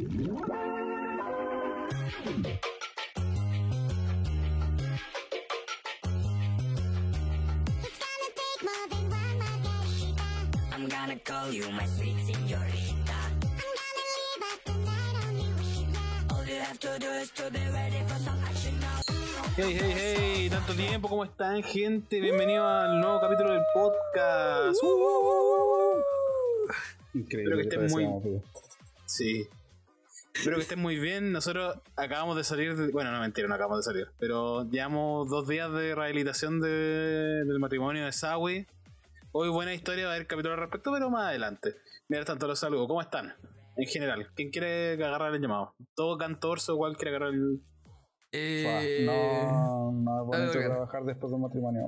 I'm gonna call you my sweet señorita. All you have to do is to be ready for some action now. Hey, hey, hey, tanto tiempo, ¿cómo están, gente? Bienvenido al nuevo capítulo del podcast. Uh, Increíble. Espero que estén muy-. Sí. Espero que estén muy bien. Nosotros acabamos de salir. de- bueno, no mentira, no acabamos de salir. Pero llevamos dos días de rehabilitación de- del matrimonio de Sawi. Hoy buena historia, va a haber capítulo al respecto, pero más adelante. Mira, tanto los saludos. ¿Cómo están? En general, ¿quién quiere agarrar el llamado? ¿Todo cantorso o cuál quiere agarrar el.? Fua, Eh, No, no es bonito trabajar después de un matrimonio.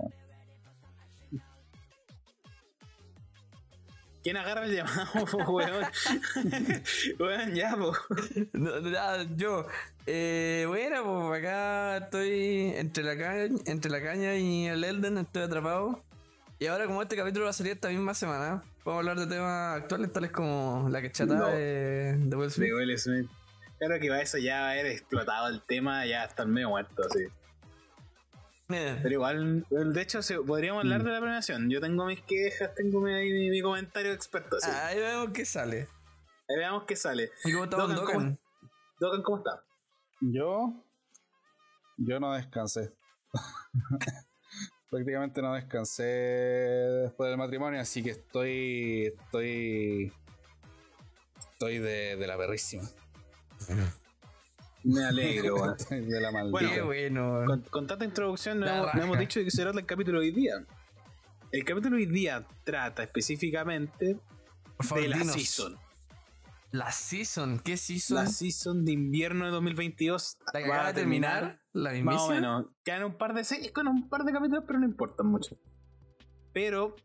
¿Quién agarra el llamado, po, weón? weón, ya, po. no, no, yo, eh, bueno, pues acá estoy entre la, caña, entre la caña y el Elden, estoy atrapado. Y ahora como este capítulo va a salir esta misma semana, vamos a hablar de temas actuales tales como la quechata No. de, de Will Smith. De Will Smith. Claro que va eso ya va a haber explotado el tema, ya está medio muerto, así. Pero igual, de hecho, podríamos hablar de la premiación. Yo tengo mis quejas, tengo mi, mi, mi comentario experto. Así. ahí vemos qué sale. Ahí veamos qué sale. ¿Y cómo Dogan? ¿cómo- Dogan, ¿cómo está? Yo. Yo no descansé. Prácticamente no descansé después del matrimonio, así que estoy. Estoy. Estoy de, de la perrísima. Me alegro, de la maldita. Bueno, Qué bueno. con, con tanta introducción, no hemos, no raja. hemos dicho qué será el capítulo de hoy día. El capítulo de hoy día trata específicamente favor, de la dinos. season. La season, ¿qué season? La season de invierno de 2022 La que va acaba a de terminar, la Más o menos. Quedan un par de series con un par de capítulos, pero no importan mucho. Pero,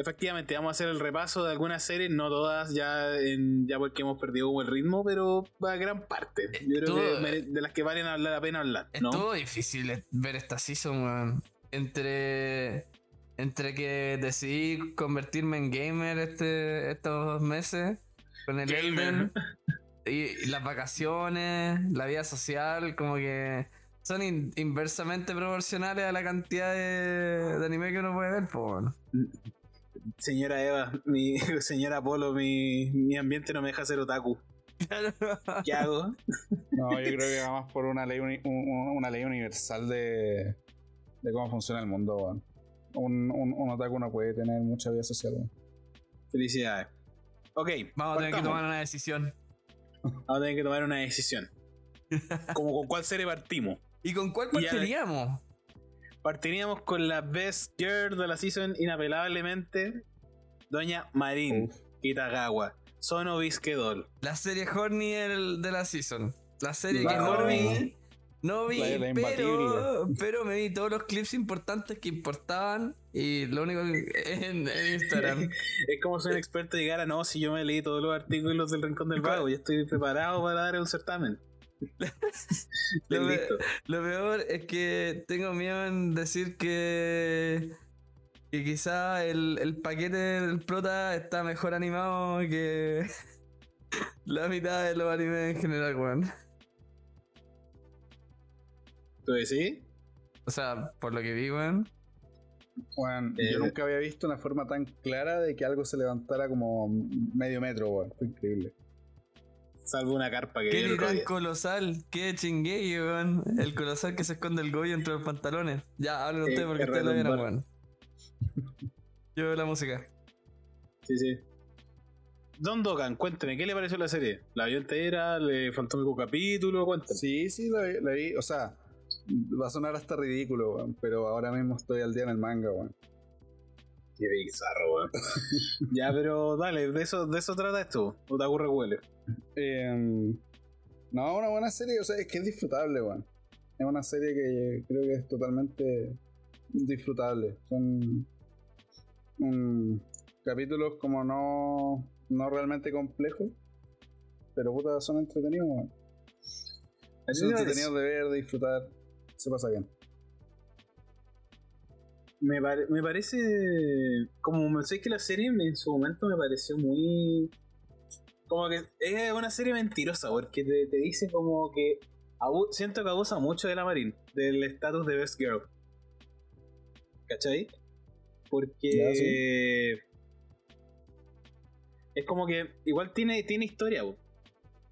efectivamente, vamos a hacer el repaso de algunas series, no todas, ya en, ya porque hemos perdido el ritmo, pero va gran parte. Yo creo que de las que valen hablar- la pena hablar, ¿no? Estuvo difícil ver esta season, weón. Entre. Entre que decidí convertirme en gamer este, estos meses. Con el Gamer. Elden. Y, y las vacaciones, la vida social, como que. Son in- inversamente proporcionales a la cantidad de, de anime que uno puede ver, pues, bueno. Señora Eva, mi señora Polo, mi, mi ambiente no me deja ser otaku. ¿Qué hago? No, yo creo que va más por una ley, uni- un- un- una ley universal de, de cómo funciona el mundo, weón. Un, un, un otaku no puede tener mucha vida social, weón. Felicidades. Ok, Vamos a tener que tomar una decisión. Vamos a tener que tomar una decisión. Como con cuál serie partimos. ¿Y con cuál partiríamos? Partiríamos con la best girl de la season, inapelablemente, Doña Marin Uf. Kitagawa. Sono Bisquedol. La serie Horny de la season. La serie que La no Horny. vi. No vi, pero, pero me vi todos los clips importantes que importaban y lo único que en, en Instagram. Es como ser un experto llegar a no, si yo me leí todos los artículos del Rincón del Vago y estoy preparado para dar un certamen. Lo, pe- listo. lo peor es que tengo miedo en decir que, que quizá el, el paquete del prota está mejor animado que la mitad de los animes en general, weón. ¿Tú decís? O sea, por lo que vi, weón. Weón, Eh, yo nunca había visto una forma tan clara de que algo se levantara como medio metro, weón. Fue increíble. Salvo una carpa que Qué titán colosal, qué chingue, weón. El colosal que se esconde el goyo entre los pantalones. Ya, hablen Sí, ustedes porque qué ustedes lo vieron, weón. Yo veo la música. Sí, sí. Don Dogan, cuénteme, ¿qué le pareció la serie? ¿La vio entera? ¿Le faltó algún capítulo? Cuéntame. Sí, sí, la, vi- la vi. O sea, va a sonar hasta ridículo, weón. Pero ahora mismo estoy al día en el manga, weón. Qué bizarro, weón. ya, pero dale, de eso, de eso trata esto. Otaku rehuele. Eh, no, una buena serie, o sea, es que es disfrutable, weón. Es una serie que creo que es totalmente disfrutable. Son capítulos como no, no realmente complejos, pero puta, son entretenidos, weón. ¿A ti Son entretenidos de ver, de disfrutar, se pasa bien. Me, pare- me parece. Como me sé que la serie en su momento me pareció muy. como que es una serie mentirosa, porque te, te dice como que siento que abusa mucho de la Marín, del estatus de Best Girl. ¿Cachai? Porque Ya, sí. es como que igual tiene, tiene historia, po.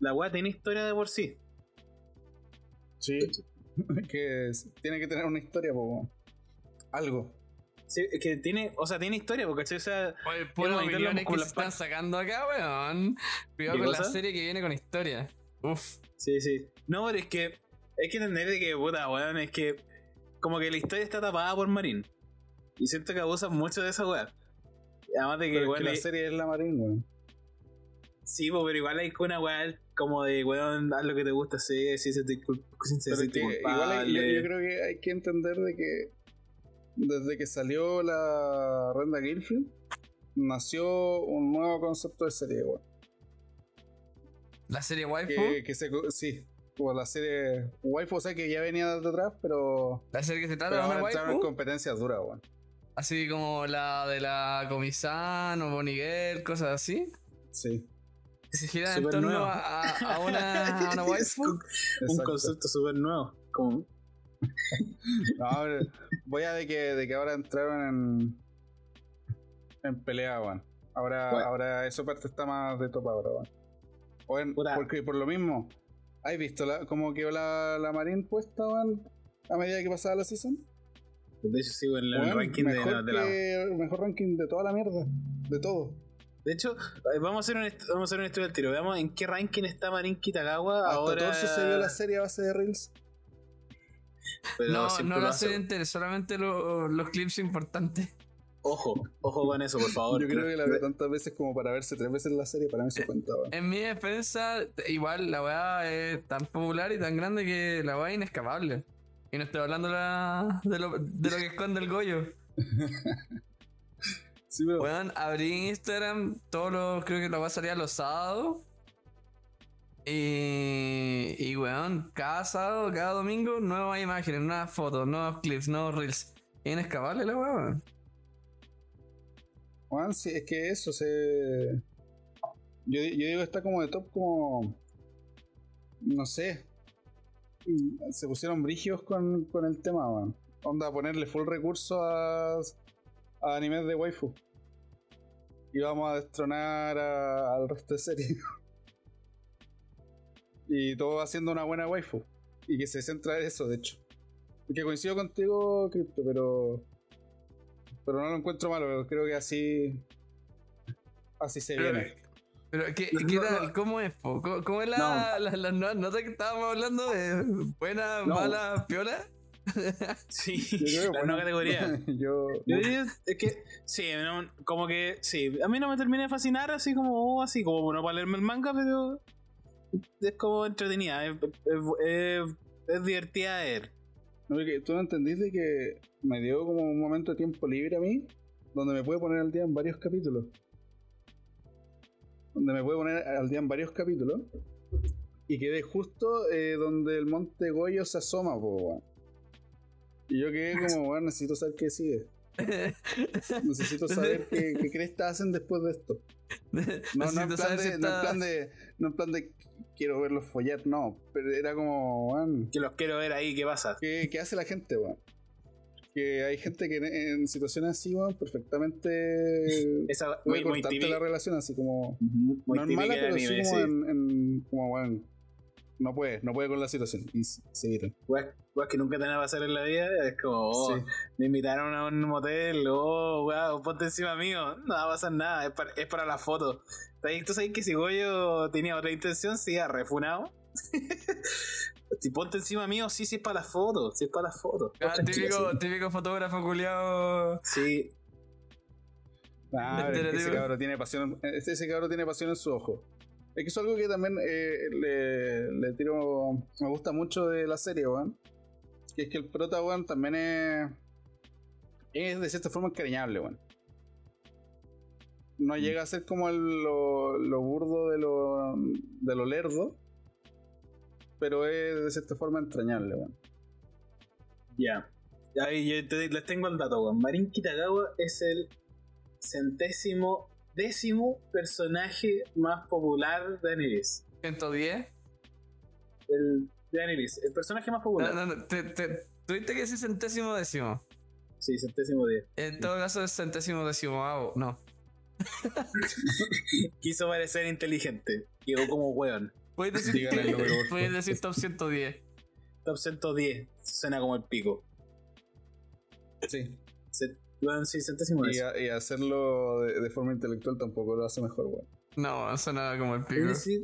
la weá tiene historia de por sí. Sí. que es- tiene que tener una historia, po. Algo. Sí, es que tiene, o sea, tiene historia, porque ¿cachai? O sea, Oye, opiniones que se están sacando acá, weón. Cuidado ¿Qué con la serie que viene con historia. Uf. Sí, sí. No, pero es que hay que entender de que, puta, weón, es que como que la historia está tapada por Marín. Y siento que abusan mucho de esa weá. Además de que, Pero es weón, que la hay- serie es la Marín, weón. sí, po, pero igual hay una weá como de, weón, haz lo que te gusta hacer, si se te, si se Pero es siente que igual hay- yo, culpable. yo creo que hay que entender de que desde que salió la Renda Gilfield nació un nuevo concepto de serie, weón. La serie waifu. Que, que se, sí, como la serie Waifu, o sea que ya venía desde atrás, pero, La serie que se trata de una entraron en waifu. competencias duras, weón. Así como la de la Comisán o Boniguel, cosas así. Sí, se giran en torno nuevo. a, una, a una waifu. un concepto súper nuevo. Como, No, voy a de que, de que ahora entraron en, en pelea, weón. Ahora, Bueno. ahora esa parte está más de topa ahora, weón. Porque por lo mismo, ¿has visto la, cómo quedó la, la Marín puesta, weón? A medida que pasaba la season. de hecho, sí, el ranking de, mejor, la- de la. mejor ranking de toda la mierda. De todo. De hecho, eh, vamos a hacer un, vamos a hacer un estudio del tiro. Veamos en qué ranking está Marín Kitagawa Hasta ahora. Se vio la serie a base de Reels. Pero No, no lo la hace. entera, solamente lo- los clips importantes. Ojo, ojo con eso, por favor. Yo creo que la veo tantas veces como para verse tres veces la serie, para mí se cuenta, weón. En mi defensa, igual la weá es tan popular y tan grande que la weá es inescapable. Y no estoy hablando la- de, lo, de lo que esconde el Goyo. Sí, pero. Weón, abrí Instagram todos los. Creo que la weá salía los sábados. Y. Y weón, cada sábado, cada domingo, nuevas imágenes, nuevas fotos, nuevos clips, nuevos reels. Es inescapable la weón. Juan, sí, es que eso se. Yo, yo digo, está como de top, como. No sé. Se pusieron brígidos con, con el tema, man. Onda, ponerle full recurso a, a animes de waifu. Y vamos a destronar al resto de series. y todo haciendo una buena waifu. Y que se centra en eso, de hecho. Que coincido contigo, Crypto, pero. Pero no lo encuentro malo, creo que así. Así se Pero- viene. Pero, ¿qué, No, qué no, tal? no. ¿Cómo es, po? ¿Cómo, cómo es la, la, la no- nota que estábamos hablando de buena, No. mala, piola? Sí, Yo creo la bueno. categoría. Yo. Yo diría, es que, sí, no, como que, sí, a mí no me termina de fascinar así como, así como, no para leerme el manga, pero es como entretenida, es, es- divertida de ver. Tú no entendís de que me dio como un momento de tiempo libre a mí, donde me puede poner al día en varios capítulos. Donde me puede poner al día en varios capítulos. Y quedé justo eh, donde el monte Goyo se asoma, po, weón. Y yo quedé como, weón, necesito saber qué sigue. Necesito saber qué, qué cresta hacen después de esto. No, no, en Necesito plan saber de, si no en plan de. No en plan de quiero verlos follar, no. Pero era como, weón. Que los quiero ver ahí, ¿qué pasa? ¿Qué, qué hace la gente, weón? Que hay gente que en, en situaciones así, weón, perfectamente Esa muy, muy la relación, así como. Ujú, Muy no es típica mala, de pero sí como en- Como, weón. No puede, no puede con la situación. Y se evitan. Weas- weas que nunca te van a pasar en la vida, es como, oh, Sí. me invitaron a un motel, oh, wow, ponte encima mío, no va a pasar nada, es para, es para la foto. ¿Sabes- ¿Tú sabes que si Goyo tenía otra intención, se iba refunado? si ponte encima mío, sí, sí es para la foto, sí es para la foto. Ah, típico, típico fotógrafo culiado. Sí, Ah, ese cabro tiene pasión. Ese, ese cabro tiene pasión en su ojo. Es que es algo que también eh, le, le tiro. Me gusta mucho de la serie, weón. Que es que el prota, weón, también es. Es de cierta forma encariñable, weón. No llega a ser como el- lo, lo burdo de lo, de lo lerdo. Pero es de cierta forma entrañable, weón. ya. Ahí yo te- les tengo el dato, weón. Marin Kitagawa es el centésimo décimo personaje más popular de Anelis. 110. El de Anelis, el personaje más popular. No, no, no, te, te- tuviste que decir centésimo décimo. Sí, centésimo diez. En todo caso es centésimo décimo. ah, no. Quiso parecer inteligente. Quedó como weón. Puedes decir, puedes decir top 110. Top 110. Suena como el pico. Sí. Se, weón, sí, centésimo Y, a- hacerlo de, de forma intelectual tampoco lo hace mejor, weón. No, suena como el pico. Es decir,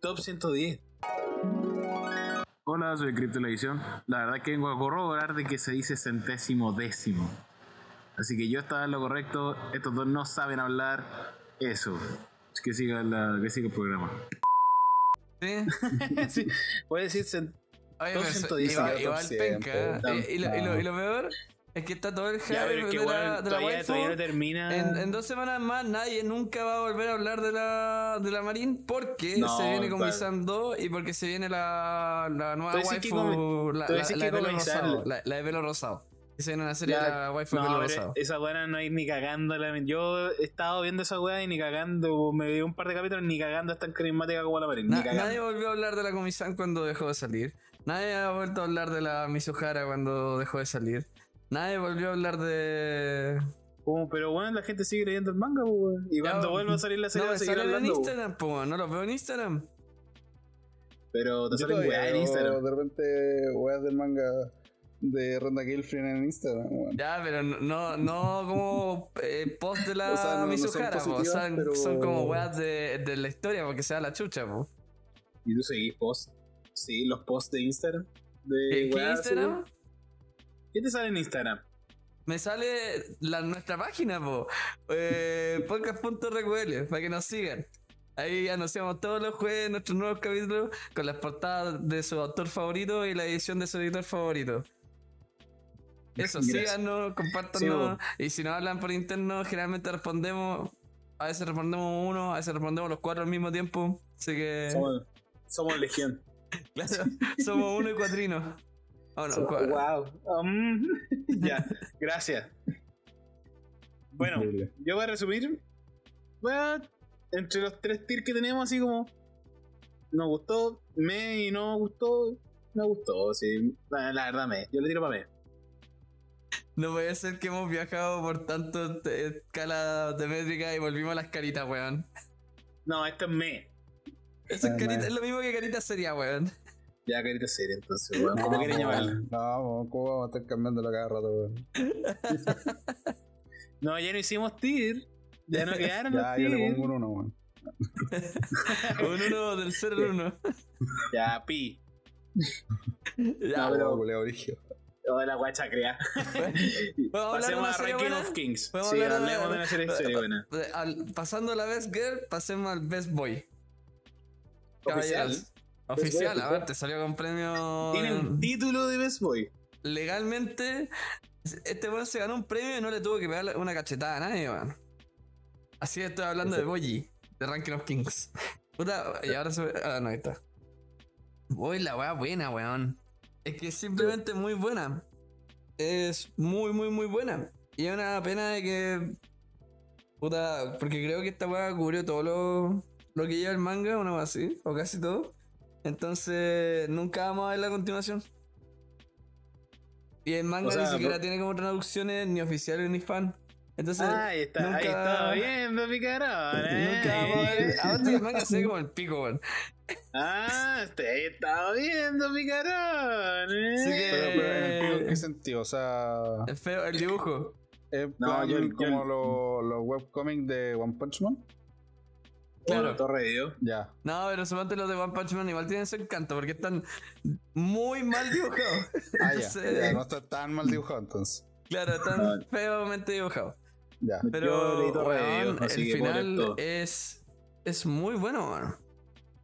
top 110. Hola, soy Criptotelevisión. La verdad es que vengo a corroborar de que se dice centésimo décimo. Así que yo estaba en lo correcto. Estos dos no saben hablar. Eso. Que siga, la, que siga el programa. ¿Sí? sí, puede decir cent- Oye, Top pero eso- 110, igual, top igual 100, penca. po. ¿eh? Y, y lo, y lo- y lo peor es que está todo el hype pero es que de la, de todavía, todavía no termina. En, en dos semanas más nadie nunca va a volver a hablar de la, de la Marín porque No, se viene con claro. Misan 2 y porque se viene la, la nueva waifu, la, la, de pelo rosado. La, de pelo rosado. Y se viene una serie Ya, de la waifu de pelo rosado. esa weá no hay ni cagando. Yo he estado viendo esa weá y ni cagando. Me vi un par de capítulos, ni cagando es tan carismática como la Marín. Na- nadie volvió a hablar de la Comisan cuando dejó de salir. Nadie ha vuelto a hablar de la Mizuhara cuando dejó de salir. Nadie volvió a hablar de. Como, pero bueno, la gente sigue leyendo el manga, weón. Y cuando vuelva a salir la serie, No, va en. Instagram, po, no los veo en Instagram. Pero te Yo salen weá en Instagram. De repente, weas del manga de Ronda Girlfriend en Instagram, weón. Ya, pero no, no, como eh, post de la O sea, no- no son Mizuhara, po, positivas, son, pero- son como weas de, de la historia porque se da la chucha, po. ¿Y tú seguís post? Sí, los posts de Instagram. De ¿Qué, Instagram? ¿Qué te sale en Instagram? Me sale la, nuestra página, po. Eh, para que nos sigan. Ahí anunciamos todos los jueves nuestros nuevos capítulos con las portadas de su autor favorito y la edición de su editor favorito. Eso, Gracias. síganos, Sí, compártanos. y si nos hablan por interno, generalmente respondemos. A veces respondemos uno, a veces respondemos los cuatro al mismo tiempo. Así que. Somos, somos legión. Claro, somos uno y cuatrino. Oh, no, So- wow. Um, ya, gracias. Bueno, Increíble. yo voy a resumir. Bueno, entre los tres tiers que tenemos, así como. Nos gustó, me y no gustó. Me gustó, sí. La, la verdad, me. Yo le tiro para me. No puede ser que hemos viajado por tanto escala de métrica y volvimos a las caritas, weón. No, esto es me. Eso es, Ah, carita, es lo mismo que carita sería, weón. Ya, carita seria, entonces, weón. ¿Cómo quieren No, llamarla? No, ¿cómo vamos a estar cambiándolo cada rato, weón? No, ya no hicimos tier. Ya no quedaron los Ya, yo le pongo un uno, weón. Un uno del 0 al 1. Ya, pi. Ya, No, pero- Oh, culeo brígido. Toda la guacha crea. ¿Podemos hablar de Pasemos a Ranking buena? of Kings. ¿Podemos Sí, hablar de- hablemos de una serie, serie buena. De- al- pasando a la Best Girl, pasemos al Best Boy. Oficial. Caballeros. Oficial, a ver, te salió con premio. Tiene un título de Best Boy. Legalmente, este weón se ganó un premio y no le tuvo que pegar una cachetada a nadie, weón. Así estoy hablando de Boyi, de Ranking of Kings. Puta, y ahora se ve. Ah, no, ahí está. Boy, la weá buena, weón. Es que es simplemente muy buena. Es muy, muy, muy buena. Y es una pena de que. Puta, porque creo que esta weá cubrió todo lo, lo que lleva el manga, una weá así, o casi todo. Entonces, nunca vamos a ver la continuación. Y el manga O sea, ni siquiera no- tiene como traducciones ni oficiales ni fan. Entonces, ahí está, ahí está viendo, picarón. ¿eh? nunca vamos a ver. Aparte, el manga se ve como el pico, weón. Ah, te estaba viendo, picarón. ¿eh? Así que- Pero, pero ¿en el pico en qué sentido? O sea, Es feo el dibujo. es No, plan yo- yo- como los los webcomics de One Punch Man. Claro. Ya. No, pero suponte los de One Punch Man igual tienen su encanto porque están muy mal dibujados. Ah, ya. Entonces, ya. No está tan mal dibujado entonces. Claro, Ah. están feamente dibujados. Ya. Yo Pero así el final es, es muy bueno, mano.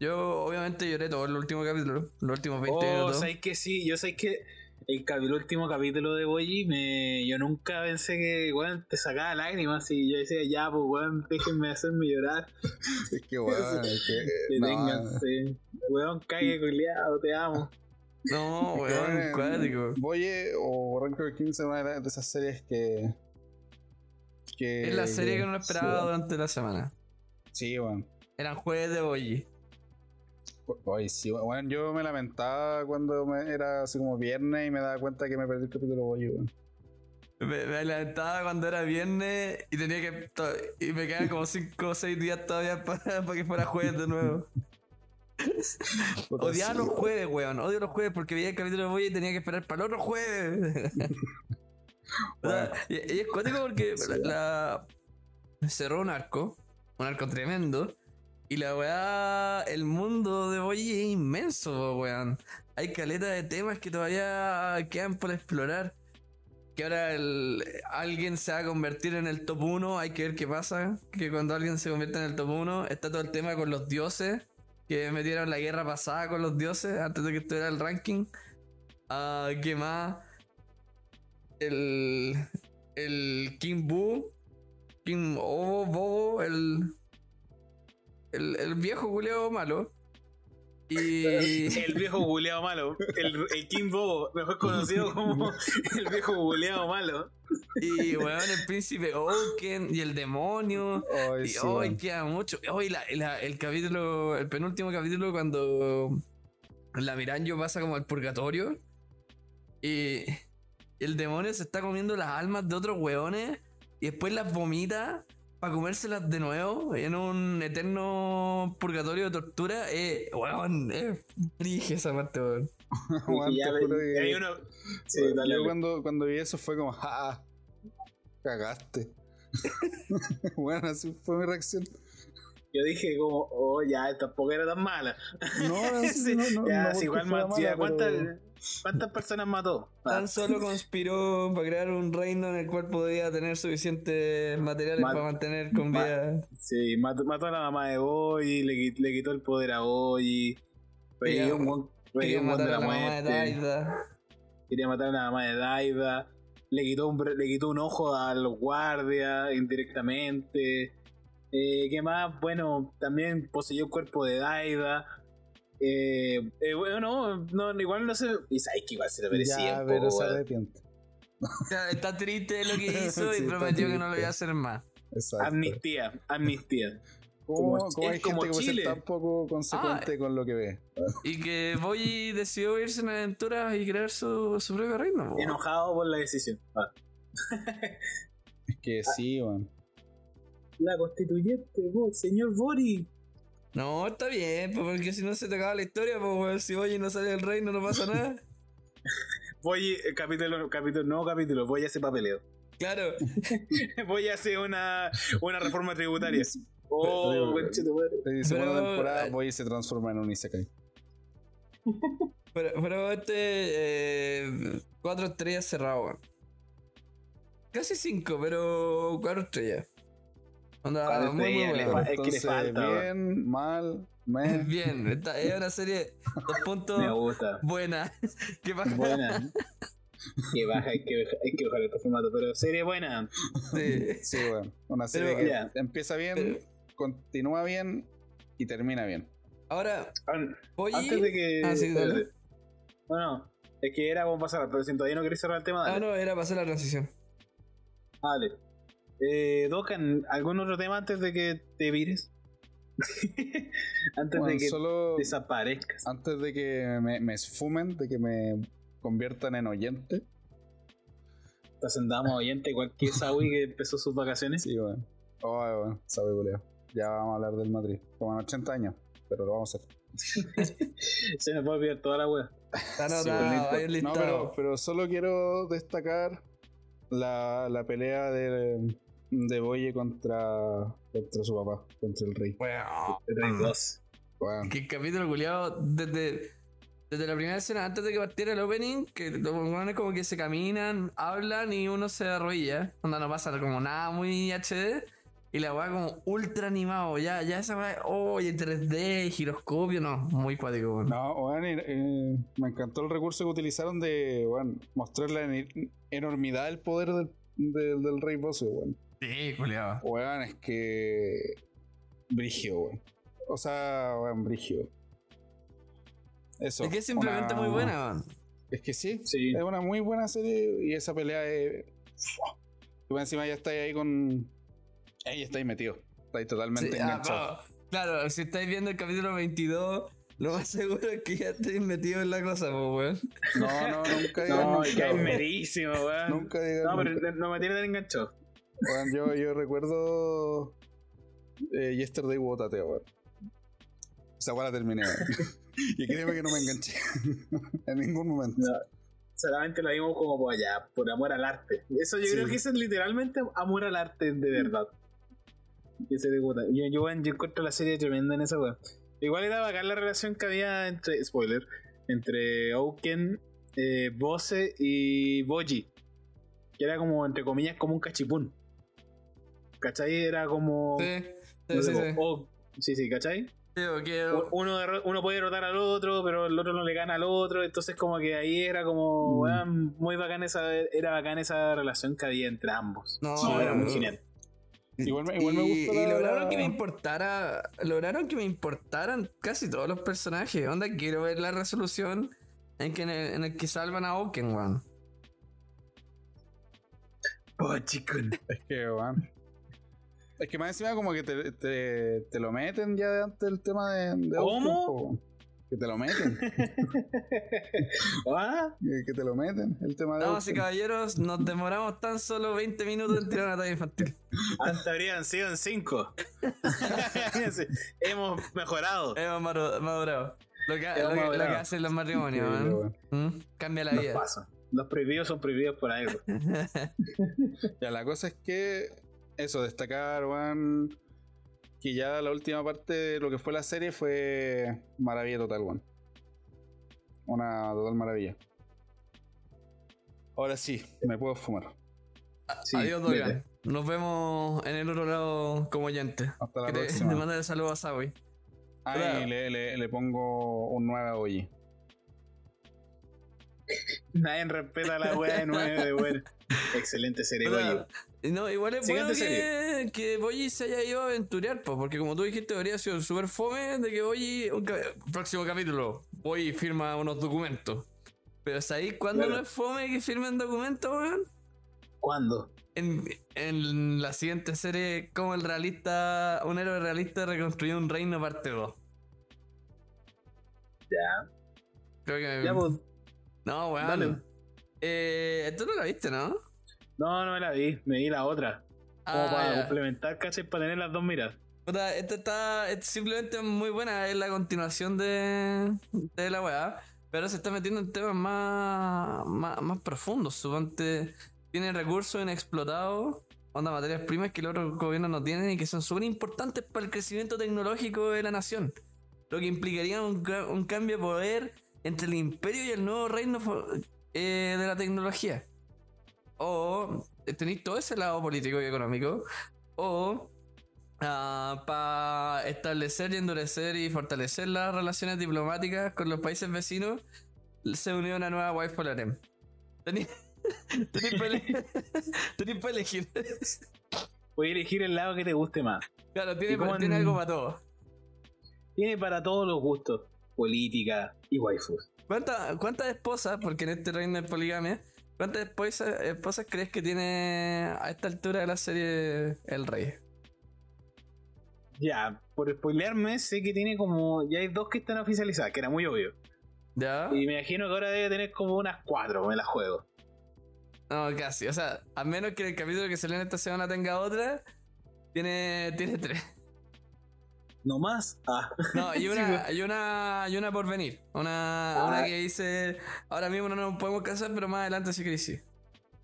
Yo obviamente lloré todo el último capítulo, los últimos 20 Oh, minutos. que sí, yo sé que el, último capítulo de Boyi, me, yo nunca pensé que, weón, te sacaba lágrimas y yo decía, ya, pues, weón, déjenme hacerme llorar, Es que, weón, es que. no, deténganse, weón, cague culiado, te amo. No, weón, cuático. Boye o Ranker 15 es una de de esas series que. Que, Es la serie que no esperaba sí, durante la semana. Sí, weón. Eran jueves de Boyi. Oye, sí, weón. Yo me lamentaba cuando me- era así como viernes y me daba cuenta que me perdí el capítulo de Boyi, weón. Me, me lamentaba cuando era viernes y tenía que. Y me quedaban como 5 o 6 días todavía para que fuera jueves de nuevo. Odiaba sí, los jueves, weón. Odio los jueves porque veía el capítulo de Boyi y tenía que esperar para el otro jueves. Y, y es cuático porque Sí. la, la- cerró un arco, un arco tremendo. Y la weá, el mundo de Boyi es inmenso, weón. Hay caleta de temas que todavía quedan por explorar. Que ahora alguien se va a convertir en el top 1, hay que ver qué pasa. Que cuando alguien se convierte en el top 1, está todo el tema con los dioses. Que metieron la guerra pasada con los dioses antes de que estuviera el ranking. Ah, ¿Qué más? El. El King Boo. King Obo Bobo. El. El, el viejo culeo malo. Y. El viejo buleado malo. El, el King Bobo, mejor conocido como el viejo buleado malo. Y weón, el príncipe Oaken y el demonio. Y sí, hoy queda mucho. Hoy la, la- el capítulo, el penúltimo capítulo, cuando la Miranjo pasa como al purgatorio y el demonio se está comiendo las almas de otros weones y después las vomita para comérselas de nuevo en un eterno purgatorio de tortura. Eh, weón, es frige esa parte, weón. Weón, Y ya te ve- juro y que- hay uno. Sí, Weón, dale, yo dale. cuando, cuando vi eso fue como, ¡ah! Cagaste. bueno, así fue mi reacción. Yo dije como, oh, ya, tampoco era tan mala. No, no, Sí, no, no, ya, no igual mala, ¿cuántas, pero- ¿cuántas personas mató? Tan solo conspiró para crear un reino en el cual podía tener suficientes materiales Ma- para mantener con ma- vida. Sí, mató, mató a la mamá de Boyi, le, le quitó el poder a Boyi. Quería- un Quería un matar de a la la mamá de. Daida. Quería matar a la mamá de Daida. Le quitó un, le quitó un ojo a los guardias indirectamente. Eh, ¿Qué más? Bueno, también poseyó el cuerpo de Daida. Eh, eh, bueno, no, no, igual no sé. Y sabes que igual se lo merecía. Ya, un pero se arrepiente. Está triste de lo que hizo Sí, y prometió que no lo iba a hacer más. Exacto. Amnistía, amnistía. ¿Cómo, como- cómo hay es como gente que puede ser Chile. tan poco consecuente con lo que ve? Y que Boyi decidió irse en aventuras y crear su, su propio reino. Enojado por la decisión. Ah. Es que sí, weón. La constituyente, señor Bori. No, está bien, po, porque si no se te acaba la historia, pues si Boyi no sale del reino no pasa nada. Voy, eh, capítulo, capítulo, nuevo capítulo, voy a hacer papeleo. Claro, voy a hacer una, una reforma tributaria. Oh. La segunda Pero- temporada Boy se transforma en un Isekai. pero, pero este. eh, cuatro estrellas cerrado. Casi cinco, pero cuatro estrellas. Onda, Cuatro muy, muy le buena. fa- es que le falta, bien, mal, meh. Bien, esta es una serie dos puntos Me gusta. buena. ¿Qué pasa? Buena. Que baja, hay que, hay que bajar este formato, pero serie buena. Sí. Sí, weón. Una serie Pero- que Ya. empieza bien, Pero- continúa bien y termina bien. Ahora, An- Boyi. Antes de que. Ah, sí, dale. espérate. No, no. Es que era como pasar, pero si todavía no querés cerrar el tema, Ah, dale. no, era para hacer la transición. Dale. Eh, Dokan, ¿algún otro tema antes de que te vires? antes Bueno, de que solo desaparezcas. antes de que me, me esfumen, de que me conviertan en oyente. Presentamos oyente cualquier Sawi que empezó sus vacaciones. Sí, weón. Oh, weón, sabe culeo. Ya vamos a hablar del Madrid. Como en 80 años, pero lo vamos a hacer. Se nos puede olvidar toda la wea. Está Sí, anotado, No, pero, pero solo quiero destacar la, la pelea de, de Boye contra, contra su papá, contra el rey. Weón. El Rey 2. Weón. Que capítulo culiado desde, desde la primera escena, antes de que partiera el opening, que los weones como que se caminan, hablan y uno se arrodilla. Onda no pasa como nada muy HD. Y la weá como ultra animado. Ya, ya esa weá, oh, y en 3D, giroscopio, no, muy cuático, weón. No, weón, eh, me encantó el recurso que utilizaron de weón, mostrar la enormidad del poder del, del, del rey Bosse, weón. Sí, culiado. Weón, es que. Brigio, weón. O sea, weón, Brigio. Eso. Es que es simplemente una- muy buena, weón. Es que sí, Sí. es una muy buena serie y esa pelea es. Tú encima ya estáis ahí con. Ahí estáis metido. Estáis totalmente Sí, ah, enganchados. no. Claro, si estáis viendo el capítulo 22, lo más seguro es que ya estéis metidos en la cosa, pues, weón. No, no, nunca digas No, nunca. que es weón. merísimo, weón. Nunca digas No, nunca. pero no me tiene tan enganchado. Yo, yo recuerdo. Eh, Yesterday Wotate, weón. Esa weá la terminé. Y créeme que no me enganché. en ningún momento. No. Solamente la vimos como por allá, por amor al arte. Eso yo Sí. creo que eso es literalmente amor al arte de verdad. Yo, yo, yo encuentro la serie tremenda en esa weón. Igual era bacán la relación que había entre, spoiler, entre Ouken, eh, Bose y Boji. Que era como, entre comillas, como un cachipún. ¿Cachai? Era como... Sí, no sí, sé, sí. sí. sí, sí, ¿cachai? Sí, uno, puede derrotar al otro, pero el otro no le gana al otro, entonces como que ahí era como, Mm. muy bacán esa, era bacán esa relación que había entre ambos. No, Sí, era muy genial. Igual me, igual me y, gusta y la- lograron que me importara. Lograron que me importaran casi todos los personajes. Onda, quiero ver la resolución en, que, en, el, en el que salvan a Oken, weón. Oh, chico. Es que, weón. Es que más encima como que te, te, te lo meten ya de antes del tema de, de ¿Cómo? Outcome. Que te lo meten. ¿Ah? que, te lo meten. El tema de y Outcome. caballeros, nos demoramos tan solo 20 minutos en tirar una talla infantil. Antes habrían sido en 5. Hemos mejorado. Hemos madurado. Lo que, Hemos lo que- lo que hacen los matrimonios, weón. ¿Mm? Cambia la vida. pasos. Los prohibidos son prohibidos por algo. Ya, la cosa es que, eso, destacar, weón, que ya la última parte de lo que fue la serie fue maravilla total, weón. Una total maravilla. Ahora sí, me puedo fumar. Sí, Adiós. Dolgan. Nos vemos en el otro lado como oyente. Hasta la Que te, próxima. te mando el saludo a Sawi. Ah, y le, le, le pongo un 9 a Oji. Nadie respeta la weá de 9 de bueno. Excelente serie, Goyo. No, igual es Siguiente bueno que, que Boyi se haya ido a aventurear, po, porque como tú dijiste, habría sido súper fome de que Boyi, próximo capítulo, Boyi firma unos documentos. Pero ¿sabéis cuándo Claro. no es fome que firmen documentos, weón? ¿Cuándo? En, en la siguiente serie, como el realista, un héroe realista reconstruyó un reino parte 2. Ya. Creo que... Ya, pues. no, weón. dale. Eh, tú no la viste, ¿no? No, no me la vi. Me vi la otra. Como Ah, para complementar, ¿cachai? Para tener las dos miras. Puta, esta está es simplemente muy buena, es la continuación de, de la weá, pero se está metiendo en temas más, más, más profundos. Suponte, tiene recursos inexplotados, onda materias primas que los otros gobiernos no tienen y que son súper importantes para el crecimiento tecnológico de la nación. Lo que implicaría un, un cambio de poder entre el imperio y el nuevo reino eh, de la tecnología. O eh, tenéis todo ese lado político y económico. O para establecer y endurecer y fortalecer las relaciones diplomáticas con los países vecinos, se unió una nueva wife Polarem. Tenéis para elegir. Voy a elegir el lado que te guste más. Claro, tiene, ¿Y cómo tiene en- algo para todo. Tiene para todos los gustos. Política y waifus. ¿Cuánta- ¿Cuántas esposas, porque en este reino de poligamia, cuántas esposas, esposas crees que tiene a esta altura de la serie El Rey? Ya, por spoilearme, sé que tiene como. Ya hay dos que están oficializadas, que era muy obvio. ¿Ya? Y me imagino que ahora debe tener como unas cuatro, me las juego. No, casi. O sea, a menos que el capítulo que salió en esta semana tenga otra, tiene, tiene tres. ¿No más? Ah. No, hay una, hay una, hay una por venir. Una, Ah. una que dice, ahora mismo no nos podemos casar, pero más adelante sí que sí.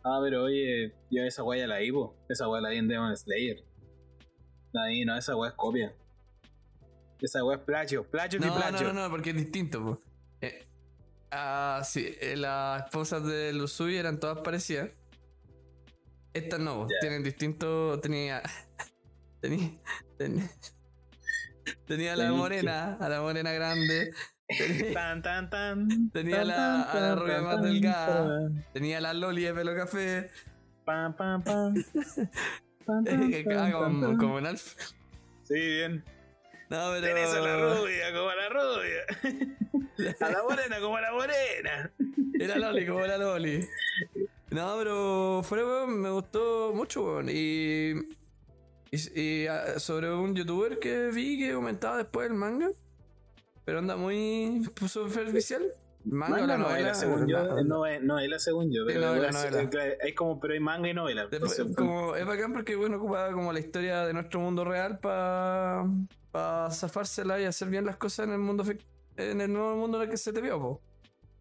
Ah, pero oye, yo esa weá ya la vi, po. Esa weá la vi en Demon Slayer. La vi, no, esa weá es copia. Esa weá es plagio, plagio y No, no, plagio. no, no, porque es distinto. po. Eh, ah, sí, eh, las esposas de Lusui eran todas parecidas. Estas no, tienen distinto. Tenía. Tenía. Tenía, tenía a la morena, a la morena grande. Tenía, Tan, tan, tan. Tenía tan, la- tan, a la rubia más delgada. tenía la Loli de pelo café. Pam, pam, pam. Como, como en Alf. Sí, bien. No, pero. Tenés a la rubia como a la rubia. A la morena como a la morena. Era Loli, como la Loli. No, pero fuera, weón, me gustó mucho, weón. Y, y, y, ah, sobre un youtuber que vi que comentaba después el manga. Pero anda muy superficial. Manga, Manga la novela, novela, según yo. la- es nove- novela, según yo. Pero novela, novela. claro, hay como, pero hay manga y novela. Después, Entonces, como, es bacán porque bueno ocupa como la historia de nuestro mundo real para pa zafársela y hacer bien las cosas en el mundo en el nuevo mundo en el que se te vio, po.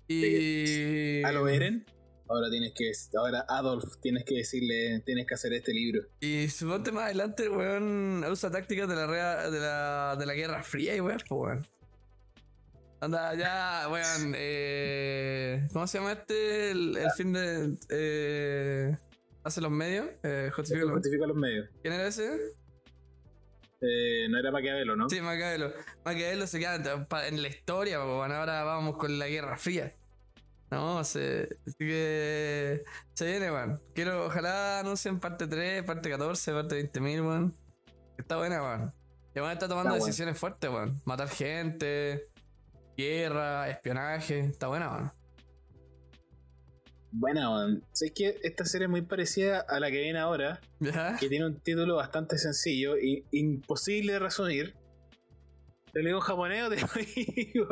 Y. a lo Eren, ahora tienes que. Ahora Adolf, tienes que decirle, tienes que hacer este libro. Y suponte más adelante, el weón usa tácticas de la, rea- de la, de la Guerra Fría y weón, pues weón. Anda, ya, weón, eh, ¿cómo se llama este? El, el fin de... Eh, hace los medios, eh, justifica los- Justifica los medios. ¿Quién era ese? Eh, no era Maquiavelo, ¿no? Sí, Maquiavelo. Maquiavelo se queda en- la historia, pues bueno, ahora vamos con la Guerra Fría. No, se, que se viene, weón. Quiero, ojalá anuncien parte 3, parte 14, parte 20.000, weón. Está buena, weón. Y weón está tomando Está buena. decisiones fuertes, weón. Matar gente, guerra, espionaje. Está buena, weón. Buena, man. Sé que esta serie es muy parecida a la que viene ahora, ¿Ya? que tiene un título bastante sencillo y imposible de resumir. ¿Te lo digo en japonés o te lo digo,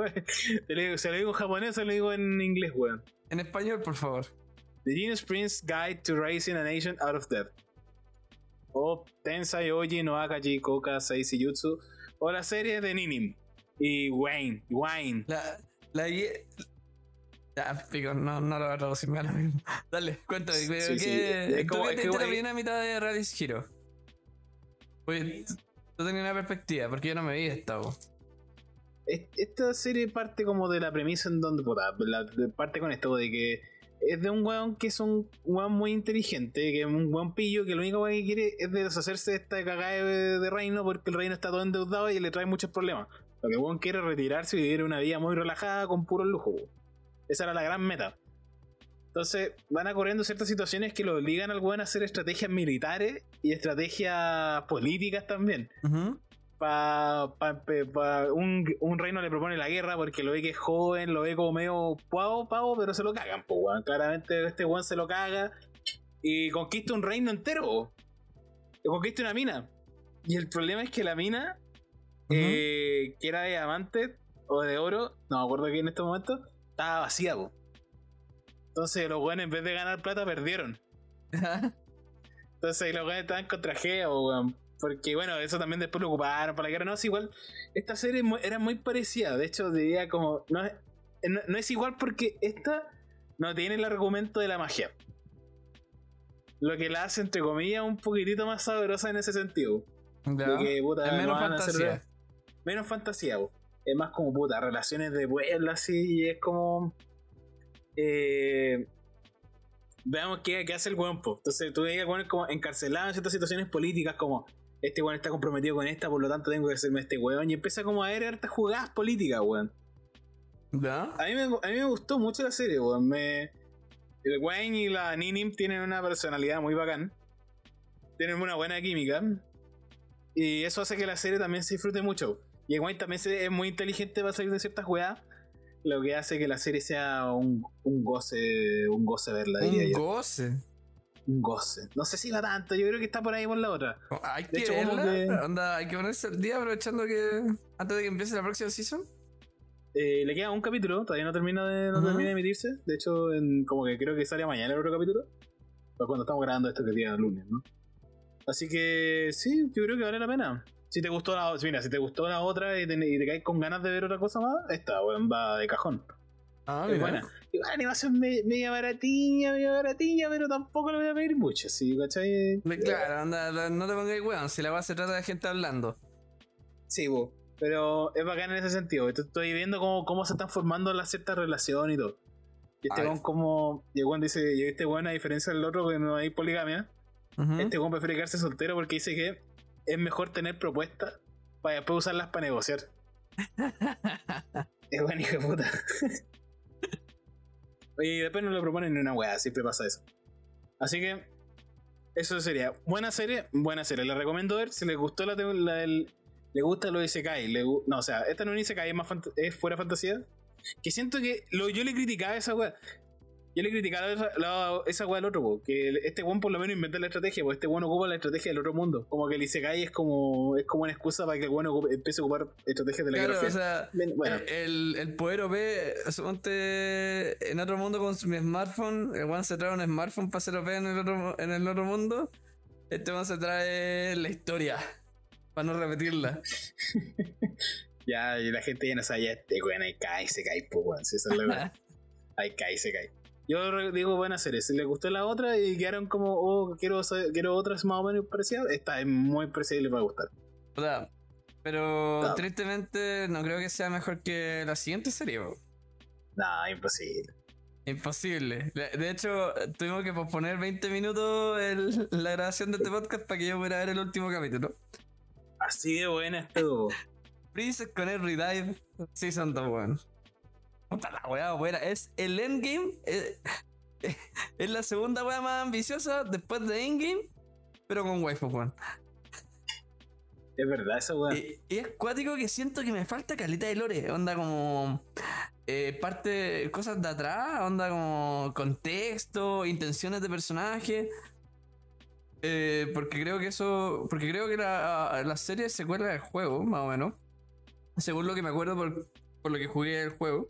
te lo digo- ¿Se lo digo en japonés o se lo digo en inglés, weón? En español, por favor. The Genius Prince Guide to Raising a Nation Out of Debt. O Tensai Oji no Akaji Koka Seisi Jutsu. O la serie de Ninim. Y Wayne. Wayne. La, la Ya, pico, no, no lo voy a traducir, lo mismo. Dale, cuéntame. Sí, ¿qué- sí, es ¿Tú como- qué es te que, viste la primera mitad de Hero? Oye, tú- tenías una perspectiva, porque yo no me vi esta. Es- Esta serie parte como de la premisa en donde, puta, la- parte con esto de que es de un weón que es un weón muy inteligente, que es un weón pillo que lo único que quiere es deshacerse de esta cagada de, reino porque el reino está todo endeudado y le trae muchos problemas. Lo que el weón quiere es retirarse y vivir una vida muy relajada con puro lujo. weón. Esa era la gran meta. Entonces van ocurriendo ciertas situaciones que lo obligan al weón a hacer estrategias militares y estrategias políticas también pa, pa- un, un reino le propone la guerra porque lo ve que es joven, lo ve como medio pavo, pavo, pero se lo cagan, po, weón. Claramente este weón se lo caga y conquista un reino entero. Y conquista una mina. Y el problema es que la mina, eh, que era de diamante o de oro, no me acuerdo que en este momento, estaba vacía, po. Entonces los weones en vez de ganar plata perdieron. Entonces los weones estaban contra Geo, weón. Porque bueno, eso también después lo ocuparon para la guerra. No, es igual. Esta serie era muy parecida. De hecho, diría como. No es, no, no es igual porque esta no tiene el argumento de la magia. Lo que la hace, entre comillas, un poquitito más sabrosa en ese sentido. Ya. Que, puta, es no menos hacer- fantasía. menos fantasía. Es más como puta, relaciones de pueblo así, y es como. Eh, veamos qué, qué hace el weón, po. Entonces tú veías weón como encarcelado en ciertas situaciones políticas, como este weón está comprometido con esta, por lo tanto tengo que hacerme este weón. Y empieza como a ver hartas jugadas políticas, weón. A mí me, a mí me gustó mucho la serie, weón. Me, el Wayne y la Ninim tienen una personalidad muy bacán. Tienen una buena química. Y eso hace que la serie también se disfrute mucho. Y el Wayne también se- es muy inteligente para salir de ciertas jugadas. Lo que hace que la serie sea un, un goce, un goce verla, diría Un yo. goce. Un goce. No sé si va tanto, yo creo que está por ahí por la otra. Hay De que hecho, como verla. que- Onda, hay que ponerse al día aprovechando que. Antes de que empiece la próxima season. Eh, le queda un capítulo, todavía no termina de, no termina de emitirse. De hecho, en- como que creo que sale mañana el otro capítulo. Pero cuando estamos grabando esto que día lunes, ¿no? Así que sí, yo creo que vale la pena. Si te gustó la, mira, si te gustó la otra y te, y te caes con ganas de ver otra cosa más, esta weón, va de cajón. Ah, es buena. Y la animación me- media baratiña, media baratiña, pero tampoco le voy a pedir mucho, ¿sí? ¿Cachai? Claro, anda, no te pongas weón. Si la va se trata de gente hablando. Sí, bo. pero es bacán en ese sentido. Esto- Estoy viendo cómo, cómo se están formando las ciertas relaciones y todo. Y este weón como... Y el dice, y este weón a diferencia del otro que no hay poligamia, este weón prefiere quedarse soltero porque dice que es mejor tener propuestas para después usarlas para negociar. es buen hijo de puta. y después no le proponen ni una weá, siempre pasa eso. Así que eso sería. Buena serie, buena serie. La recomiendo ver. Si les gustó la, la- el- le gusta lo de Isekai. Le, no, o sea, esta no es Isekai, es más es fuera fantasía. Que siento que lo, yo le criticaba a esa weá. Yo le criticaba la- esa weá al otro, po, que este weón por lo menos inventa la estrategia, porque este weón ocupa la estrategia del otro mundo. Como que el Isekai es como, es como una excusa para que el weón empiece a ocupar estrategias de la Claro, guerra o sea, Bien, bueno. el, el poder OP, suponte en otro mundo con mi smartphone, el one se trae un smartphone para ser OP en el otro, en el otro mundo, este one se trae la historia, para no repetirla. Ya, y la gente ya no sabe, este weón ahí cae, se cae, pues weón, si esa es la weá. Ahí cae, se cae. Yo digo buena serie, si les gustó la otra y quedaron como, oh, quiero, quiero otras más o menos parecidas, esta es muy parecida y les va a gustar. O sea, pero tristemente no creo que sea mejor que la siguiente serie. po. No, imposible. Imposible. De de hecho, tuvimos que posponer 20 minutos el- la grabación de este podcast para que yo pudiera ver el último capítulo. Así de buena estuvo. Princess con el Redive Season 2, weón. Puta la weá buena. Es el endgame. Es, es la segunda weá más ambiciosa después de endgame. Pero con waifu, weón. Es verdad esa weá. Y, y es cuático que siento que me falta calita de lore. Onda como. eh, parte. Cosas de atrás. Onda como. Contexto. Intenciones de personaje. Eh, porque creo que eso. Porque creo que la, la serie se cuela del juego, más o menos. Según lo que me acuerdo por, por lo que jugué el juego.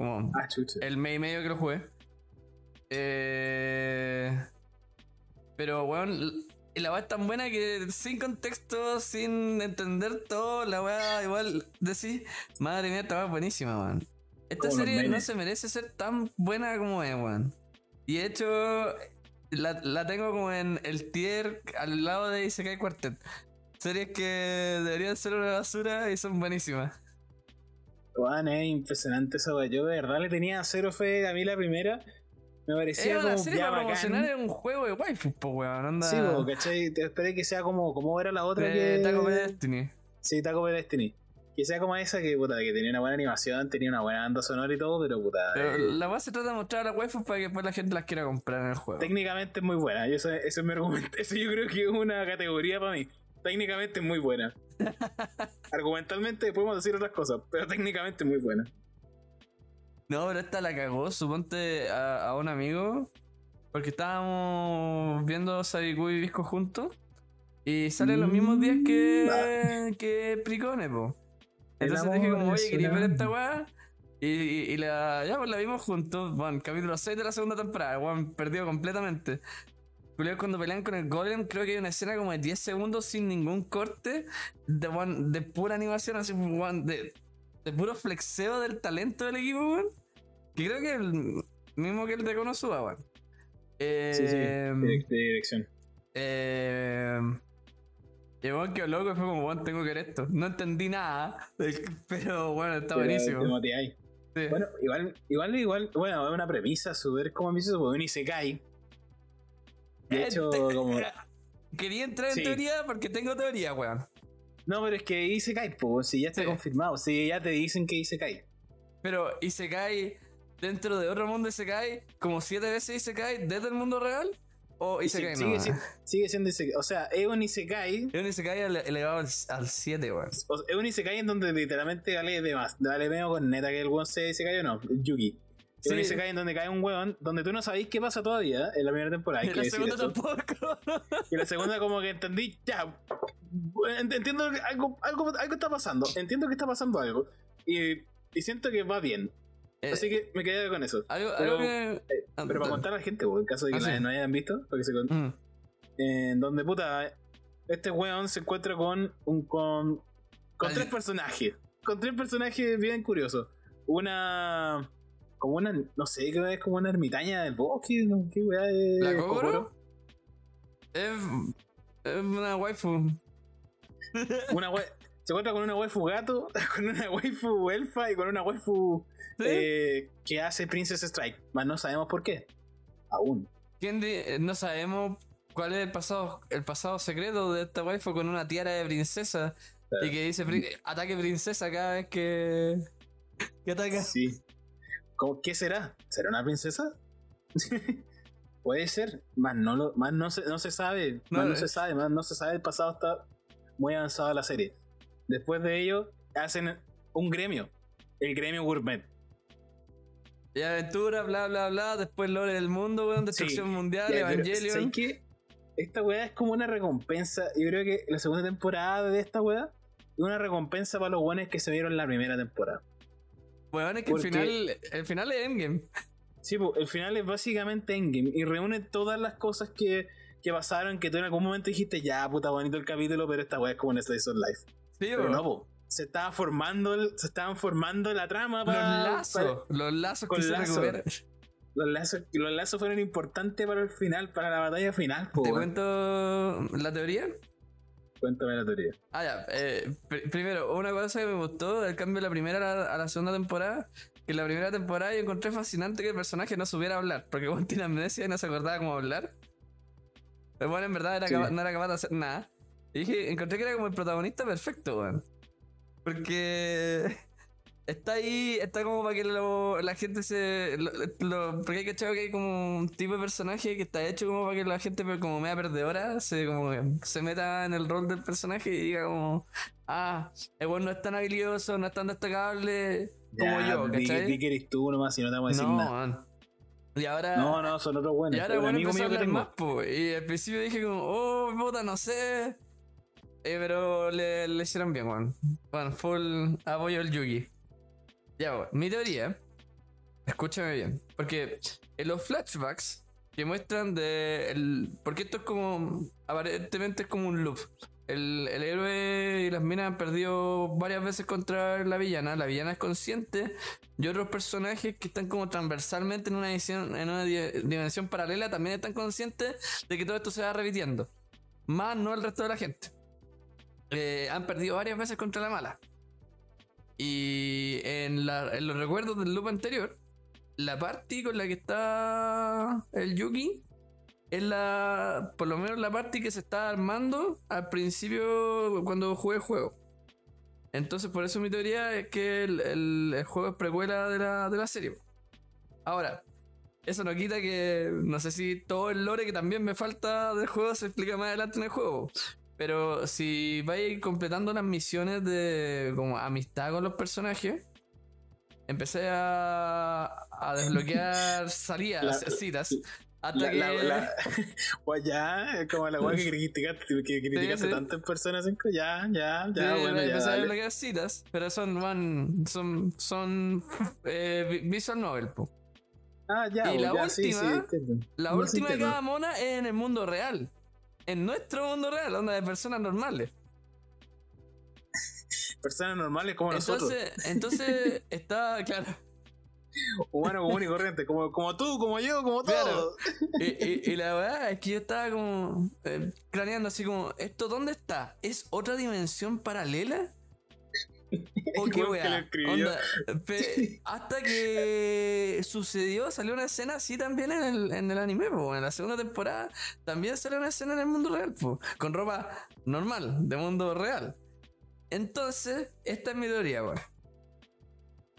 Como Ah, el mes y medio que lo jugué. Eh, pero, weón, la weá es tan buena que sin contexto, sin entender todo, la weá igual decís, madre mía, esta weá es buenísima, weón. Esta serie no se merece ser tan buena como es, weón. Y de hecho, la, la tengo como en el tier al lado de Isekai Quartet. Series que deberían ser una basura y son buenísimas. Weón, es impresionante esa weá. Yo de verdad le tenía cero fe a mí la primera. Me parecía una como serie ya para promocionar bacán. en un juego de waifu, po, weón. Sí, po, ¿cachai? Te esperé que sea como, como era la otra de que. Taco Bell Destiny. Sí, Taco Bell Destiny. Que sea como esa que, puta, que tenía una buena animación, tenía una buena banda sonora y todo, pero puta. Pero eh, la base se trata de mostrar a las waifus para que después la gente las quiera comprar en el juego. técnicamente es muy buena. Y eso, eso es mi argumento. Eso yo creo que es una categoría para mí. Técnicamente es muy buena. Argumentalmente podemos decir otras cosas, pero técnicamente es muy buena. No, pero esta la cagó, suponte a, a un amigo. Porque estábamos viendo Sabiku y Visco juntos. Y salen los mismos días que, que Pricone, po. Entonces dije como, oye, ¿queréis ver esta weá? Y, y, y la, ya pues la vimos juntos, bueno, capítulo 6 de la segunda temporada, weón, perdido completamente. Cuando pelean con el Golem, creo que hay una escena como de 10 segundos sin ningún corte, de, pura animación, así, de, de puro flexeo del talento del equipo, weón. Que creo que el mismo que el de Konosuba, weón. Eh, Sí, sí. De, de dirección. eh, y quedó loco y fue como, weón, tengo que ver esto. No entendí nada, pero bueno, está Pero buenísimo. Sí. Bueno, igual, igual, igual, bueno, es una premisa súper como ambiciosa, porque un Isekai. De Eh, hecho, te- como. Quería entrar en Sí. teoría porque tengo teoría, weón. No, pero es que Isekai, pues, si ya está Sí. confirmado, si ya te dicen que Isekai. Pero y se cae dentro de otro mundo y se cae como siete veces y se cae desde el mundo real o se Sí, sigue, no. si- sigue siendo Isekai. O sea, es un Isekai. Es un Isekai ele- elevado al 7, weón. es un Isekai en donde literalmente vale de más. Vale menos con neta que el weón sea Isekai o no. Yugi. Es un Sí. Isekai en donde cae un weón donde tú no sabéis qué pasa todavía en la primera temporada. En la segunda tampoco. Y la segunda como que entendí, ya, ent- entiendo que algo, algo, algo está pasando, entiendo que está pasando algo. Y, y siento que va bien. Eh, Así que me quedé con eso. algo, pero- algo que. eh, Pero para contar a la gente, po, en caso de que Ah, la- sí. no hayan visto, para que se con- Mm. en donde puta, este weón se encuentra con un con, con Ay. tres personajes. Con tres personajes bien curiosos. Una como una, no sé, creo que es como una ermitaña del bosque, no, qué weá es. ¿La Kokoro? Es, es una waifu. Una se encuentra con una waifu gato, con una waifu elfa y con una waifu ¿Sí? eh, que hace Princess Strike. Más no sabemos por qué. Aún. ¿Quién di- eh, no sabemos cuál es el pasado, el pasado secreto de esta waifu con una tiara de princesa y que dice ataque princesa cada vez que, que ataca. Sí. ¿Cómo- ¿Qué será? ¿Será una princesa? Puede ser. Más no, lo, más no, se, no se sabe. No, más no eh. se sabe. Más no se sabe. El pasado está muy avanzado la serie. Después de ello, hacen un gremio. El gremio gourmet. Y aventura, bla, bla, bla. Después lore del mundo, weón. Destrucción mundial, Ya. Esta weá es como una recompensa. Yo creo que la segunda temporada de esta weá es una recompensa para los buenos que se vieron la primera temporada. Weón, es que Porque- el final, el final es Endgame. Sí, pues, el final es básicamente Endgame y reúne todas las cosas que, que pasaron que tú en algún momento dijiste, ya, puta, bonito el capítulo, pero esta weá es como un Slice of Life. Sí, Pero no, po. Se estaba formando, el- se estaban formando la trama Los para. lazos, para- los lazos que se recuperan. los, lazos, los lazos fueron importantes para el final, para la batalla final, po, ¿Te cuento la teoría? Cuéntame la teoría. Ah, ya. eh, pr- primero, una cosa que me gustó del cambio de la primera a la, a la segunda temporada. Que en la primera temporada yo encontré fascinante que el personaje no supiera hablar. Porque Juan tiene amnesia y no se acordaba cómo hablar. Pero bueno, en verdad era Sí. capa- no era capaz de hacer nada. Y dije, encontré que era como el protagonista perfecto, weón. Porque está ahí, está como para que lo- la gente se. Lo, lo- porque hay que que hay como un tipo de personaje que está hecho como para que la gente, como media perdedora, se, como que se meta en el rol del personaje y diga como. Ah, el weón no es tan habilidoso, no es tan destacable como Ya, yo, di- ¿cachai? di que eres tú nomás y no te vamos a decir no, nada. man. Y ahora. No, no, son otros buenos. Y ahora bueno amigo mío que hablar tengo. más, po. Y al principio dije como, oh, puta, no sé. Eh, pero le, le hicieron bien, weón. Bueno, full apoyo al Yugi. Ya. Mi teoría, escúchame bien. Porque en los flashbacks que muestran de. El, porque esto es como. Aparentemente es como un loop. El, el héroe y las minas han perdido varias veces contra la villana. La villana es consciente. Y otros personajes que están como transversalmente en una, edición, en una di- dimensión paralela también están conscientes de que todo esto se va repitiendo. Más no el resto de la gente. Eh, han perdido varias veces contra la mala. Y en, los recuerdos del loop anterior, la party con la que está el Yuki es la. Por lo menos la party que se está armando al principio cuando jugué el juego. Entonces, por eso mi teoría es que el, el- el juego es precuela de la, de la serie. Ahora, eso no quita que no sé si todo el lore que también me falta del juego se explica más adelante en el juego. Pero si vais completando las misiones de como amistad con los personajes, empecé a, a desbloquear salidas, La- citas. Hasta La, que. la, Guay, ya, como la weá que criticaste, que criticaste sí. tanto en Persona 5, ya, ya, Sí, ya, bueno, ya. empecé a desbloquear citas, pero son van, son, son eh, vi- visual novel, po. Ah, ya, Y pues, la ya, sí, sí, última-. La No, sí última de cada mona es en el mundo real. En nuestro mundo real, onda de personas normales. Personas normales como nosotros. Entonces, entonces está, claro. Humano común y corriente, como, como tú, como yo, como Claro. todos. Y, y- y la verdad es que yo estaba como eh, craneando así como, ¿esto dónde está? ¿Es otra dimensión paralela? ¿O qué que. Onda, pe- hasta que sucedió, salió una escena así también en el, en el anime, po. en la segunda temporada también salió una escena en el mundo real, po, con ropa normal, de mundo real. Entonces, esta es mi teoría, weón.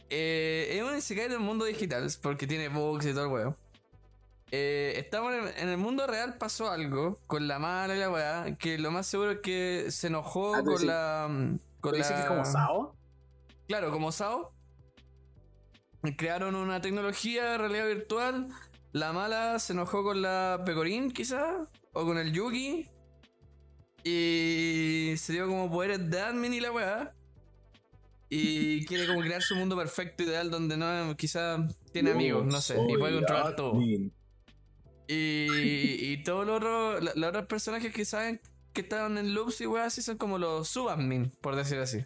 Eh, es un isekai del mundo digital, porque tiene bugs y todo el weón. Eh, estamos en, en el mundo real, pasó algo con la mala y la weá, que lo más seguro es que se enojó Ah, con la... mm, Con ¿Tú dices la... que es como Sao? Claro, como SAO. Crearon una tecnología de realidad virtual. La mala se enojó con la Pecorín, quizá. O con el Yuki. Y se dio como poderes de admin y la weá. Y quiere como crear su mundo perfecto, ideal, donde no quizá tiene amigos, no sé. Y puede controlar todo. Y, y todos los otros, los otros personajes que saben que estaban en loops y weas así son como los subadmin, por decir así.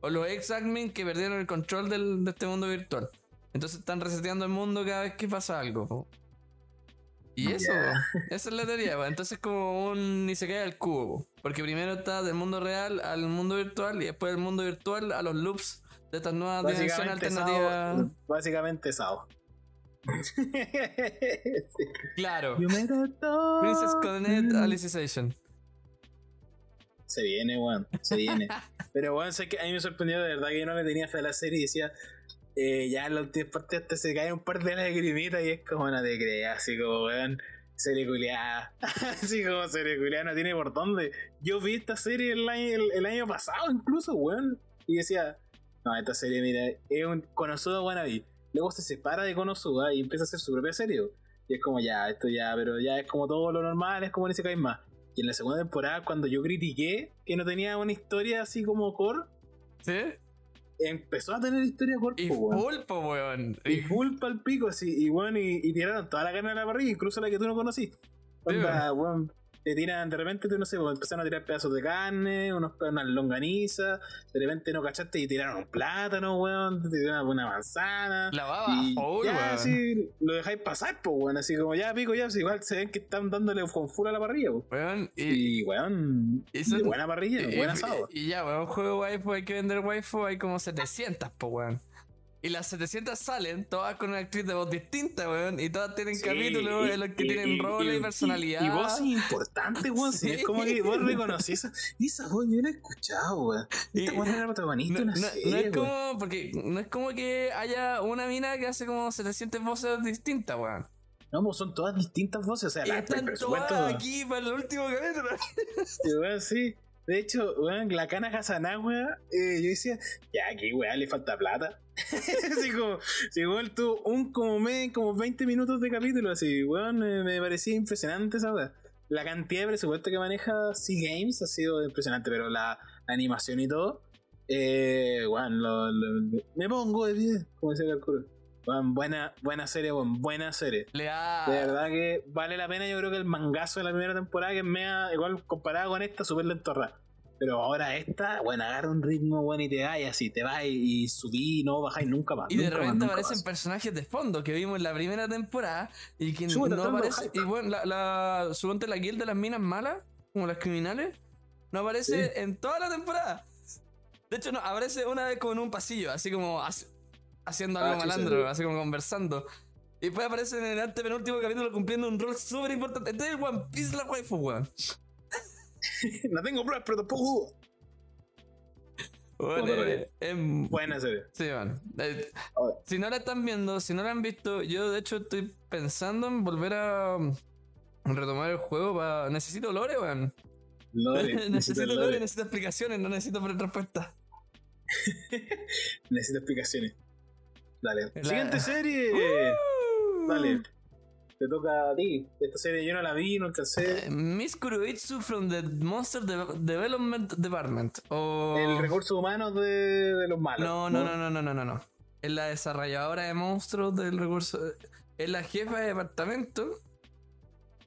O los ex-admin que perdieron el control del- de este mundo virtual. Entonces están reseteando el mundo cada vez que pasa algo. po. Y eso, esa es la teoría. po. Entonces como un ni se cae al cubo. po. Porque primero está del mundo real al mundo virtual y después del mundo virtual a los loops de estas nuevas dimensiones Básicamente alternativas. Sao. Básicamente Sao. Sí. Claro. Princess Connect Alicization. Se viene, weón. Se viene. Pero, weón, sé que a mí me sorprendió de verdad que yo no le tenía fe a la serie y decía, eh, ya en la última parte hasta se cae un par de lagrimitas y es como no te creas, así como, weón. Serie culiada. así como serie culiada, no tiene por dónde. Yo vi esta serie el año, el, el año pasado, incluso, weón. Y decía, no, esta serie, mira, es un conocido wannabe. luego se separa de Konosuba y empieza a hacer su propia serie. Y es como ya, esto ya, pero ya es como todo lo normal, es como en ese cae más. Y en la segunda temporada, cuando yo critiqué que no tenía una historia así como core, ¿Sí? empezó a tener historia core, Y po, weón. weón. Y full pal pico, así, y bueno, y, y tiraron toda la carne a la parrilla, incluso la que tú no conocí. Onda, weón, te tiran, de repente, tú no sé, pues, empezaron a tirar pedazos de carne, unos, unas longanizas, de repente no cachaste y tiraron un plátano, weón, te tiraron una manzana. La baba, y full, ya, weón. así, lo dejáis pasar, pues, weón, así como ya pico, ya, pues, igual se ven que están dándole con full a la parrilla, pues. Weón, y, Y, weón, de buena parrilla, y- buen y- asado. y ya, weón, juego waifu, hay que vender waifu, hay como 700, po, weón. Y las 700 salen, todas con una actriz de voz distinta, weón. Y todas tienen Sí, capítulos y- en los que y- tienen roles y, personalidad. Y, voz importante, weón. sí. Es como que vos reconocí esa. Esa voz yo la he escuchado, weón. Esta weón era protagonista No, no- serie. no es weón. como, porque no es como que haya una mina que hace como 700 voces distintas, weón. No, pues son todas distintas voces. O sea, Y la, el están todas aquí para el último capítulo. Sí, weón, sí. De hecho, weón, la cana Hasanagua, eh, yo decía, ya aquí, weón, le falta plata. así como, si weón tuvo un como, me, como 20 minutos de capítulo, así, weón, me, me parecía impresionante esa weón. La cantidad de presupuesto que maneja Sea Games ha sido impresionante, pero la, la animación y todo, eh, weón, lo- lo- me pongo de pie, como decía el cura. Weón, buena, buena serie, weón, buena serie. Le da. De verdad que vale la pena, yo creo que el mangazo de la primera temporada, que es mea, igual comparado con esta, súper lento Pero ahora esta, bueno, agarra un ritmo, bueno, y te vas y así, te vas y, y subí, no bajáis nunca más. Y de nunca más, repente nunca aparecen más. personajes de fondo que vimos en la primera temporada y que Súbete, no aparece. Y bueno, la, la, suponte la guild de las minas malas, como las criminales, no aparece en toda la temporada. De hecho, no, aparece una vez como en un pasillo, así como haci- haciendo algo Ah, sí, malandro, sí. así como conversando. Y después aparece en el antepenúltimo capítulo cumpliendo un rol súper importante. Este es el One Piece la waifu, weón. no tengo pruebas, pero tampoco. Bueno, Puta, eh, em, Buena serie. Sí, man. Eh, Ahora. si no la están viendo, si no la han visto, yo de hecho estoy pensando en volver a um, retomar el juego para... Necesito lore, weón. Lore, necesito necesito lore, lore. necesito explicaciones, no necesito respuestas. Necesito explicaciones. Dale. La- Siguiente serie. Uh. Dale. Te toca a ti. Esta serie yo no la vi, no alcancé. Eh, Miss Kuroitsu from the Monster De- Development Department. O... El recurso humano de, de los malos. No, no, no, no, no, no, no, no. Es la desarrolladora de monstruos del recurso. Es la jefa de departamento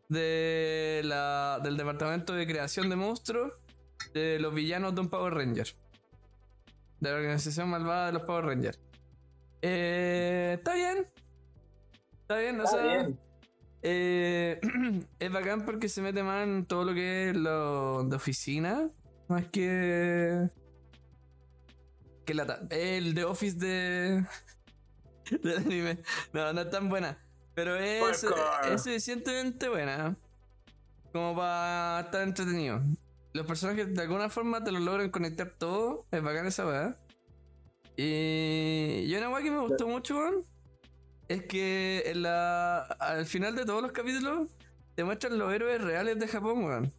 de la, del departamento de creación de monstruos de los villanos de un Power Ranger. De la organización malvada de los Power Rangers. Eh, está bien. Está bien, o Está sea. bien. Eh, es bacán porque se mete más en todo lo que es lo de oficina. Más que. Que la. El de Office de. del anime. No, no es tan buena. Pero es, suficientemente buena. Como para estar entretenido. Los personajes de alguna forma te los logran conectar todo. Es bacán esa weá. Y. Y una weá que me gustó mucho, weón. Es que en la, al final de todos los capítulos te muestran los héroes reales de Japón, weón.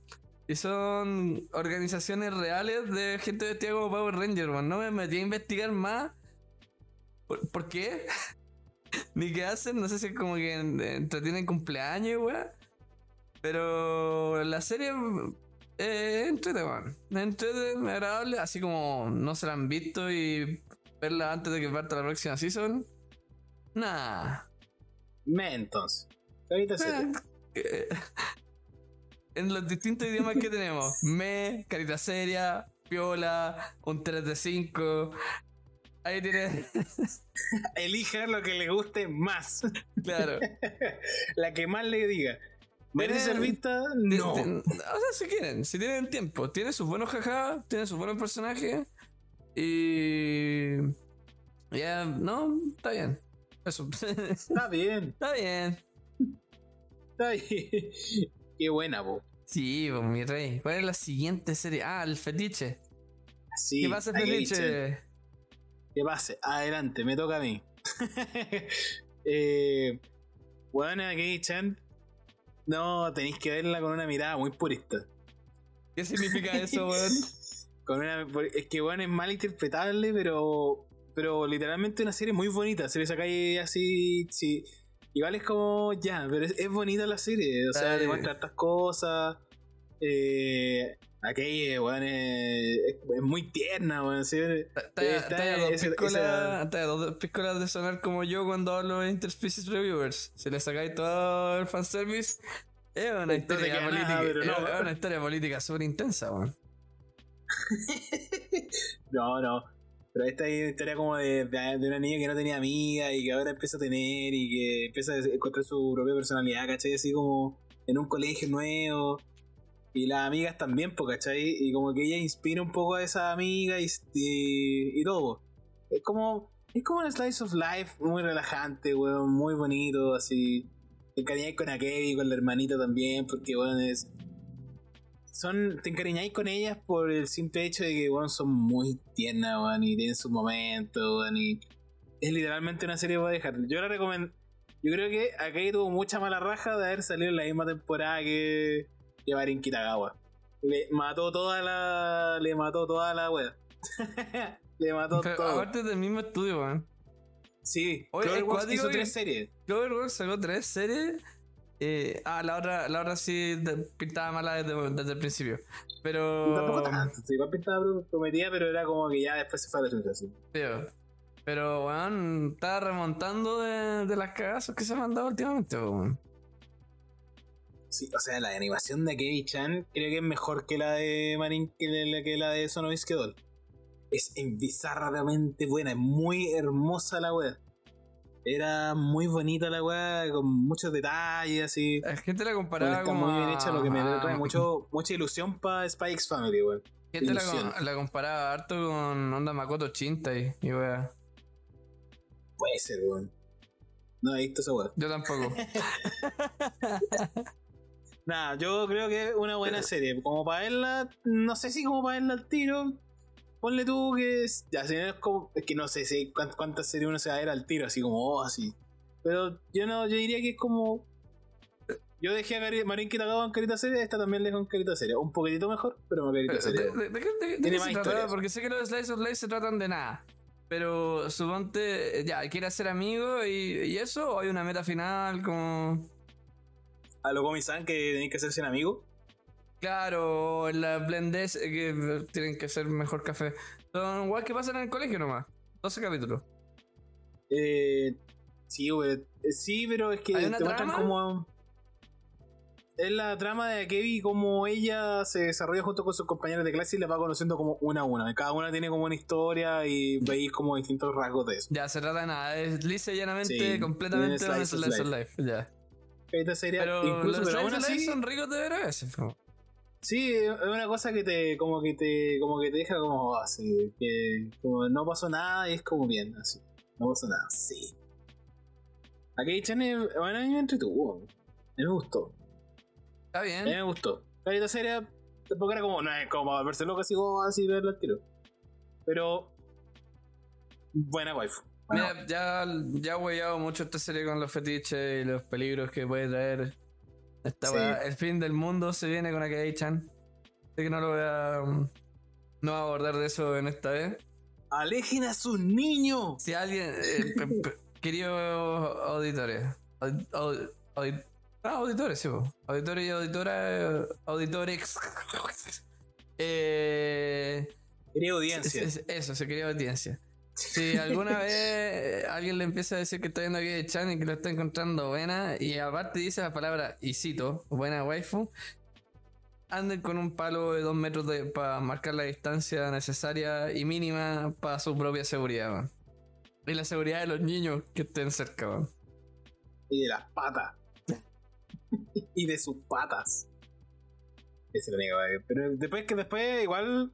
Y son organizaciones reales de gente vestida como Power Ranger, weón. No me metí a investigar más. ¿Por, por qué? Ni qué hacen, no sé si es como que en- entretienen cumpleaños, weón. Pero la serie eh, entrete, weón. Entrete, agradable, así como no se la han visto y verla antes de que parta la próxima season. Nah. Me entonces. Ahorita serie. Eh, en los distintos idiomas que tenemos. Me, carita seria, piola, un 3 de 5. Ahí tienes, Elija lo que le guste más. claro. la que más le diga. ¿Merece ser Tiene- vista? No. O sea, si quieren, si tienen tiempo. Tiene sus buenos jaja, tiene sus buenos personajes. Y. Ya, no, está bien. Eso. Está bien. está bien. Está bien. Qué buena, po. Sí, pues, mi rey. ¿Cuál es la siguiente serie? Ah, el fetiche. Sí, ¿Qué pasa, fetiche? che. Que pase. Adelante, me toca a mí. eh, bueno, aquí, Chan. No, tenéis que verla con una mirada muy purista. ¿Qué significa eso, weón? Con una, es que bueno, es mal interpretable, pero pero literalmente una serie muy bonita. Se le sacáis así, sí. Igual es como, ya, pero es, es bonita la serie. O sea, Ay. demuestra hartas cosas. Eh, aquella, weón, es, muy tierna, weón. sí. Está, a dos piscolas- de sonar como yo cuando hablo de Interspecies Reviewers. Si le sacáis todo el fanservice, es una te historia política. nada, no. es una historia política súper intensa, weón. No, no. Pero esta historia como de, de, una niña que no tenía amiga y que ahora empieza a tener y que empieza a encontrar su propia personalidad, ¿cachai? Así como en un colegio nuevo. Y las amigas también, ¿cachai? Y como que ella inspira un poco a esa amiga y, y, todo. Es como, es como un slice of life muy relajante, weón, muy bonito, así. Te encariñáis con a Kevin, con la hermanita también, porque, weón, es, son, te encariñáis con ellas por el simple hecho de que weón, son muy tiernas weón, y tienen sus momentos weón, y es literalmente una serie para dejar. Yo la recomiendo. Yo creo que Akai tuvo mucha mala raja de haber salido en la misma temporada que, que Marin Kitagawa. Le mató toda la. Le mató toda la wea. le mató Pero todo. aparte del mismo estudio, weón. Sí, Cloverworks hizo tres series. Cloverworks sacó tres series. Eh, ah, la otra, la otra sí pintaba mala desde, desde el principio. Pero. Tampoco tanto, sí, igual pintaba prometida, pero era como que ya después se fue a la chucha. Tío, Pero, weón, está remontando de, de las cagazos que se han mandado últimamente, weón. Sí, o sea, la animación de Akebi Chan creo que es mejor que la de Marin, que la, que la de Sonovisque Doll. Es bizarramente buena, es muy hermosa la wea. Era muy bonita la wea, con muchos detalles así. La gente la comparaba está como muy bien a- hecha, lo que me trae mucho, mucha ilusión para X Family, weón. gente la, com- la comparaba harto con Onda Makoto Chintai y wea. Puede ser, weón. No he visto esa wea. Yo tampoco. Nada, yo creo que es una buena serie. Como para verla, no sé si como para verla al tiro. Ponle tú que es. Ya, si no es como. Es que no sé si cuántas, cuántas series uno se va a ver al tiro, así como, oh, así. Pero yo no, yo diría que es como. Yo dejé a Marín Kitagawa en carita serie, esta también la dejo en carita serie. Un poquitito mejor, pero en carita ¿De, serie. de- de de- de Tiene qué más se trata? historias. Porque sé que los Slice of Life se tratan de nada. Pero suponte, eh, ya, quiere ser amigo y, y eso, o hay una meta final como. A lo Gomi-san que tenéis que hacerse un amigo. Claro, en la Blendes eh, que tienen que ser mejor café. Son igual que pasan en el colegio nomás. 12 capítulos. Eh, sí, güey. Eh, Sí, pero es que ¿Hay una te muestran como. Es la trama de Kevi, como ella se desarrolla junto con sus compañeros de clase y la va conociendo como una a una. Cada una tiene como una historia y veis como distintos rasgos de eso. Ya, se trata de nada. Es lisa y llanamente, Sí, completamente slice of life. Ya. Esta serie, Pero incluso, los pero aún así, son ricos de ver a veces. Sí, es una cosa que te, como que te, como que te deja como así, que como no pasó nada y es como bien, así. No pasó nada, sí. Aquí Chan, es- bueno, a mí me entretuvo. A mí me gustó. Está A mí bien. me gustó. La esta serie tampoco era como, no es como para verse loco así como así verla al tiro. Pero. Buena waifu. Buena Mira, ya, ya he huellado mucho esta serie con los fetiches y los peligros que puede traer. Esta Sí. El fin del mundo se viene con Akei-chan. Sé que no lo voy a. um, No voy a abordar de eso en esta vez. ¡Alejen a sus niños! Si alguien. eh, pe- pe- queridos auditores. audi- audi- audi- ah, auditores, sí, po. Auditores y auditoras. Auditores. Eh. Querida audiencia. Es- es- eso, se quería audiencia. Si alguna vez eh, alguien le empieza a decir que está viendo aquí de Chan y que lo está encontrando buena, y aparte dice la palabra, y cito, buena waifu, anden con un palo de dos metros para marcar la distancia necesaria y mínima para su propia seguridad. Y la seguridad de los niños que estén cerca. Y de las patas. y de sus patas. Esa es la única wea. Pero después que después igual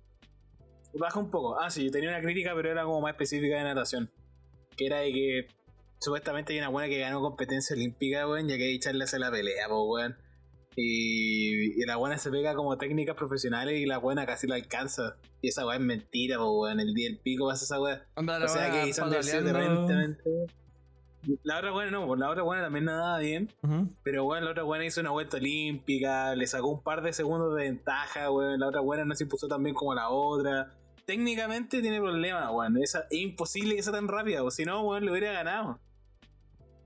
baja un poco. Ah, sí, yo tenía una crítica, pero era como más específica de natación. Que era de que supuestamente hay una buena que ganó competencia olímpica, weón, ya que echarle hacer la pelea, po, weón. Y, y la buena se pega como técnicas profesionales y la buena casi la alcanza. Y esa weá es mentira, po, weón. El día del pico pasa esa weá. O sea que pataleando. aparentemente. La otra buena no, pues la otra buena también nadaba bien. Pero bueno, la otra buena hizo una vuelta olímpica, le sacó un par de segundos de ventaja, weón. La otra buena no se impuso tan bien como la otra. Técnicamente tiene problemas, weón. Es imposible que sea tan rápida, o si no, weón, lo hubiera ganado.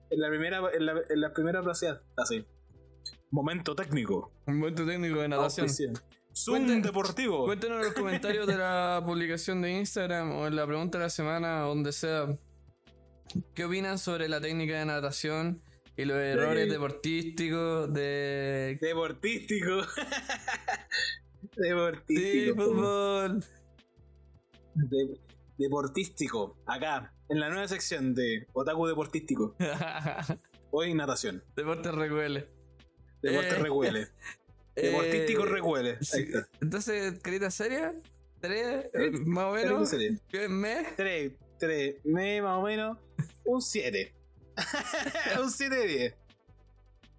En la primera, en la, en la primera así. Momento técnico. Momento técnico de natación. Zoom Cuenten- deportivo. Cuéntenos en los comentarios de la publicación de Instagram o en la pregunta de la semana, donde sea. ¿Qué opinan sobre la técnica de natación y los errores deportísticos de. Deportístico. Sí, Deportístico. po. fútbol. De- deportístico. Acá, en la nueva sección de Otaku Deportístico. Hoy natación. Deportes recuele. Deporte Eh, recuele. Deportístico Eh, recuele. Ahí sí. está. Entonces, carita seria, tres, Eh, más o menos. sería. ¿Qué mes? 3, 3, me más o menos. Un 7. un 7 de 10.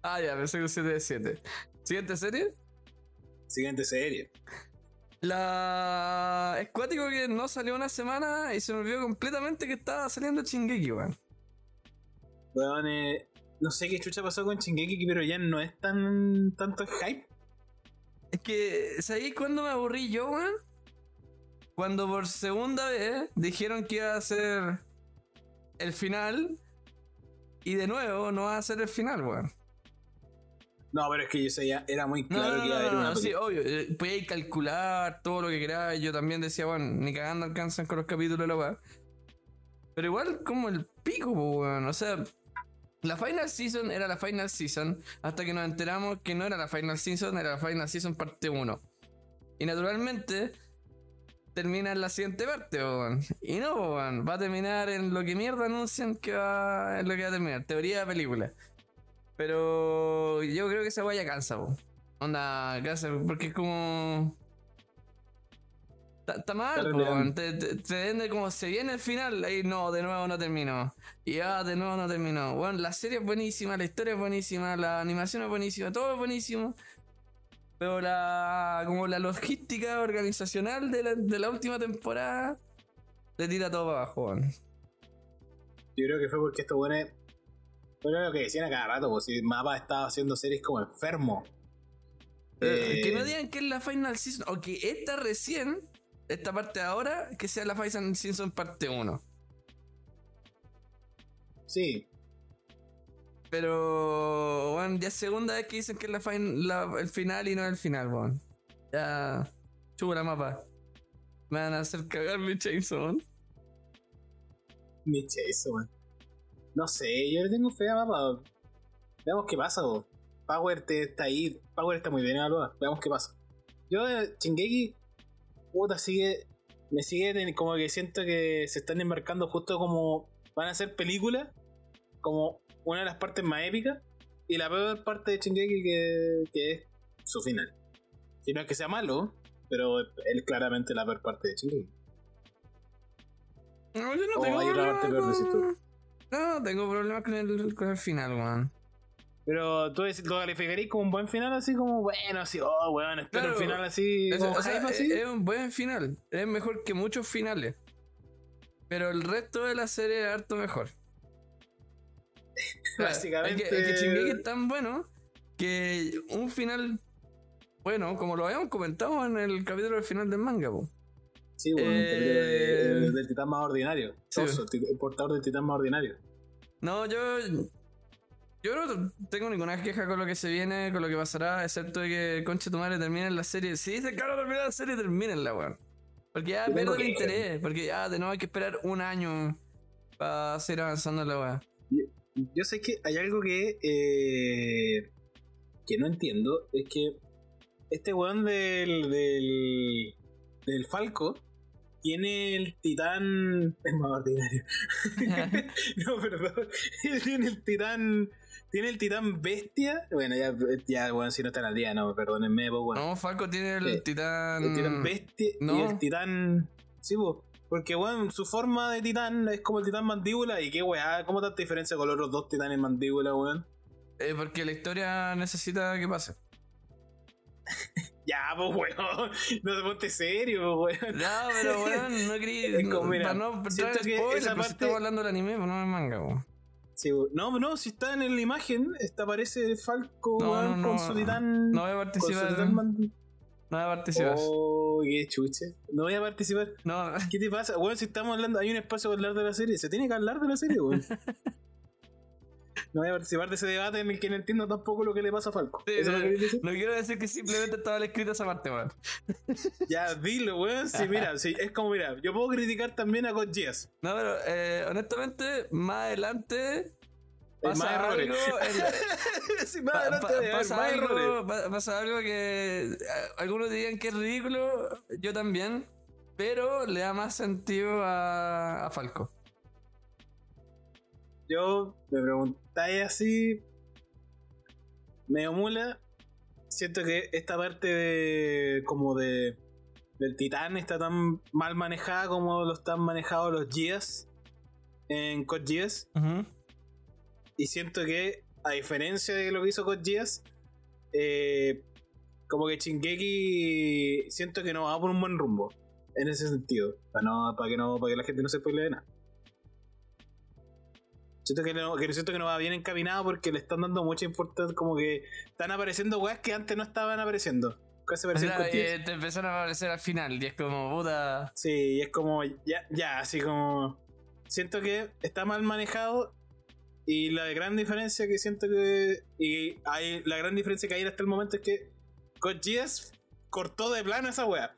Ah, ya, pensé que un 7 de 7. Siguiente serie. Siguiente serie. La. Es cuático que no salió una semana y se me olvidó completamente que estaba saliendo Chingeki, weón. Weón, eh, no sé qué chucha pasó con Shingeki, pero ya no es tan tanto hype. Es que, ¿sabéis cuándo me aburrí yo, weón? Cuando por segunda vez dijeron que iba a ser el final y de nuevo no va a ser el final, weón. No, pero es que yo ya era muy claro no, que iba a haber no, una no, sí, obvio. eh, calcular todo lo que queráis. Yo también decía, bueno, ni cagando alcanzan con los capítulos de la weá. Pero igual, como el pico, weón. O sea, la Final Season era la Final Season hasta que nos enteramos que no era la Final Season, era la Final Season parte 1. Y naturalmente, termina en la siguiente parte, weón. Y no, weón. Va a terminar en lo que mierda anuncian que va, en lo que va a terminar. Teoría de película. Pero yo creo que esa weá ya cansa, po. Onda, cansa, porque es como. Está- mal, po, te, te, te vende como se viene el final, ahí no, de nuevo no terminó. Y ah, de nuevo no terminó. Bueno, la serie es buenísima, la historia es buenísima, la animación es buenísima, todo es buenísimo. Pero la. como la logística organizacional de la, de la última temporada le tira todo para abajo, weón. Yo creo que fue porque estos buenos. Bueno, lo que decían a cada rato, pues si Mapa estaba haciendo series como enfermo. Eh, Eh, que no digan que es la Final Season, o que esta recién, esta parte de ahora, que sea la Final Season parte 1. Sí, Pero, bueno, ya es segunda vez que dicen que es la, fin- la- el final y no el final, weón. Ya, chupo la mapa. Me van a hacer cagar mi chainsaw, eso, man. No sé, yo le tengo fe a Mapa. Veamos qué pasa, bo. Power te está ahí. Power está muy bien evaluada. Veamos qué pasa. Yo de Shingeki, puta, sigue. Me sigue como que siento que se están embarcando justo como van a ser películas, como una de las partes más épicas, y la peor parte de Shingeki que, que es su final. Si no es que sea malo, pero él claramente la peor parte de Shingeki. No, yo no O tengo hay otra parte peor, No, tengo problemas con el, con el final, weón. Pero tú lo calificarías como un buen final, así como bueno, así, oh, weón, espero Claro. un final así, Es, como o sea, es, así. es un buen final. Es mejor que muchos finales. Pero el resto de la serie es harto mejor. Básicamente- Es que, Shingeki es tan bueno que un final bueno, como lo habíamos comentado en el capítulo del final del manga, po. Sí, weón, eh, el, el del titán más ordinario. sí. El, portador del titán más ordinario. No, yo. Yo no tengo ninguna queja con lo que se viene, con lo que pasará, excepto de que Concha tu madre termine la serie. Si dice que termina la serie, termínenla, weón. Porque ya el queja. interés, porque ya de nuevo hay que esperar un año para seguir avanzando en la weá. Yo sé que hay algo que eh, que no entiendo, es que este weón del, del, del Falco tiene el titán... Es más ordinario. no, perdón. tiene el titán... Tiene el titán bestia. Bueno, ya, ya weón, si no están al día, no, perdónenme, pues, weón. No, Falco tiene el Eh, titán. El titán bestia y no. el titán. Sí, po. Porque, weón, su forma de titán es como el titán mandíbula. ¿Y qué weá? ¿Cómo tanta diferencia con los otros dos titanes mandíbula, weón? Eh, porque la historia necesita que pase. Ya, pues, weón. No te ponte serio, weón. No, pero weón, no quería. Mira, para no spoiler, esa si estamos hablando del anime, pues no me manga, weón. Sí. No, no, si está en la imagen, está, aparece Falco, No, weón, no, con no. su titán. No voy a participar. No voy a participar. Oh, qué chuche. No voy a participar. No, ¿Qué te pasa? Weón, si estamos hablando, hay un espacio para hablar de la serie. Se tiene que hablar de la serie, weón. No voy a participar de ese debate en el que no entiendo tampoco lo que le pasa a Falco. Sí, ¿Eso no, lo querés decir? no quiero decir que simplemente estaba escrita esa parte, weón. Ya, dilo, weón. Sí, mira, sí, es como, mira, yo puedo criticar también a God Geass. No, pero eh, honestamente, más adelante más pasa errores. algo. en- sí, más pa- adelante pa- debe haber pasa, más errores. algo pa- pasa algo que eh, algunos dirían que es ridículo, yo también, pero le da más sentido a, a Falco. Yo me preguntáis así, medio mula. Siento que esta parte de como de del titán está tan mal manejada como lo están manejados los Geass en Code Geass. Y siento que, a diferencia de lo que hizo Code Geass, eh, como que Shingeki siento que no va por un buen rumbo. En ese sentido. Para, no, para, que, no, para que la gente no se spoile de nada. Siento que, no, que siento que no va bien encaminado porque le están dando mucha importancia. Como que están apareciendo weas que antes no estaban apareciendo. Casi O sea, eh, te empezaron a aparecer al final y es como puta. Sí, y es como, ya, ya, así como. Siento que está mal manejado. Y la gran diferencia que siento que. Y hay, la gran diferencia que hay hasta el momento es que. Con GS cortó de plano esa wea.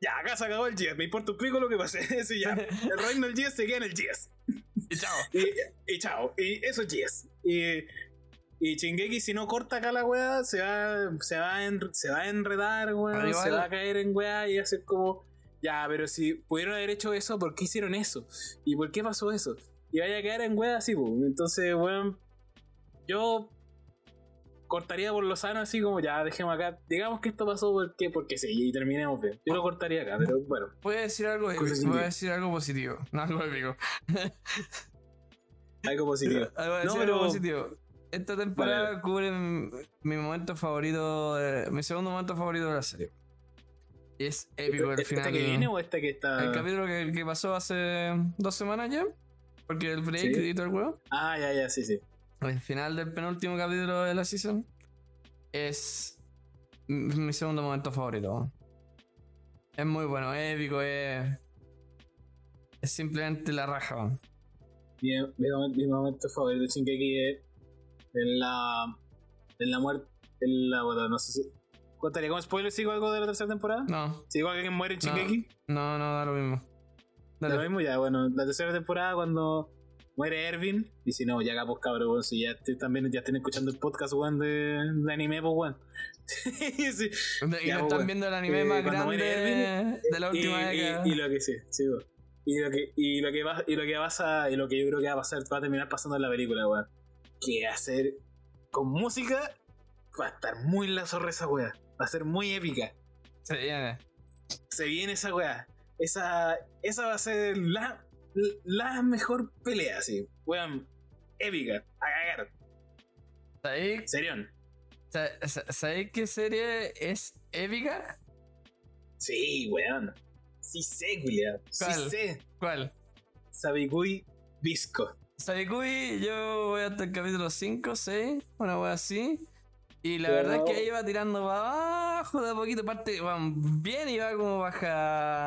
Ya, acá se acabó el GS, me importa un pico lo que pase. Sí, ya, el reino del GS se queda en el GS. Y chao. Y, y chao. Y eso es GS. Y. Y Chingeki, si no corta acá la wea, se va, se va, en- se va a enredar, weón. Pero igual- Se va a caer en wea y ser como. Ya, pero si pudieron haber hecho eso, ¿por qué hicieron eso? ¿Y por qué pasó eso? Y vaya a quedar en wea así, pues. Entonces, weón. Yo cortaría por lo sano, así como ya, dejemos acá. Digamos que esto pasó porque, porque sí, y terminemos bien. Yo lo cortaría acá, pero bueno. Voy a decir algo voy a decir algo positivo, no algo épico. Algo positivo. Voy a No, decir pero- algo positivo. Esta temporada Vale. cubre mi, mi momento favorito, mi segundo momento favorito de la serie. Y es épico el ¿Esta final. que viene o esta que está.? El capítulo que, que pasó hace dos semanas ya. Porque el break Sí. y todo el juego. Ah, ya, ya, sí, sí. El final del penúltimo capítulo de la season es mi segundo momento favorito. Es muy bueno, es épico, es. Es simplemente la raja. Mi, mi mi momento favorito de Shingeki es en la. En la muerte. En la. Bueno, no sé si. ¿Contaría como spoiler sigo algo de la tercera temporada? No, Si digo que alguien muere en No. Shingeki. no, no, da lo mismo. Da. Lo mismo ya, bueno, la tercera temporada cuando muere Erwin. Y si no, ya acá, pues cabrón, weón, si ya te- también ya estén escuchando el podcast, weón, de, de anime, pues weón. Sí. Y Ya, no están bueno. viendo el anime Eh, más grande de la última y- década. y lo que sí, sí, weón. Y lo que, y lo que va, y lo que pasa, y lo que yo creo que va a pasar, va a terminar pasando en la película, weón. Que hacer con música va a estar muy la zorra esa weá. Va a ser muy épica. Se viene. Se viene esa weá. Esa, esa va a ser la, la mejor pelea, sí. Weón, épica. A cagar. ¿Sabéis Serión. sa- sa- ¿sabéis qué serie es épica? Sí, weón. Sí sé, Julia. Sí sé. ¿Cuál? Sabikui Visco. Sabikui, yo voy hasta el capítulo 5, 6, una wea así. Y la Pero- verdad es que ahí va tirando para abajo de a poquito, parte bien y va como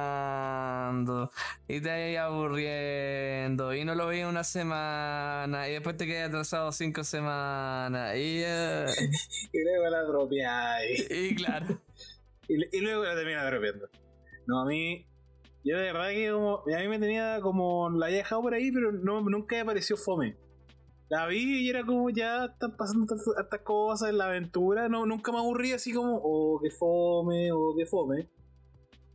bajando. Y te ahí aburriendo. Y no lo veía una semana. Y después te quedas atrasado cinco semanas. Y, eh, Y luego la dropeáis. y claro. Y, y luego la termina dropeando. No, a mí. Yo de verdad que como. A mí me tenía como. La había dejado por ahí, pero no, nunca me pareció fome. La vi y era como ya están pasando tantas cosas en la aventura. No, nunca me aburrí así como, oh, que fome, o que fome.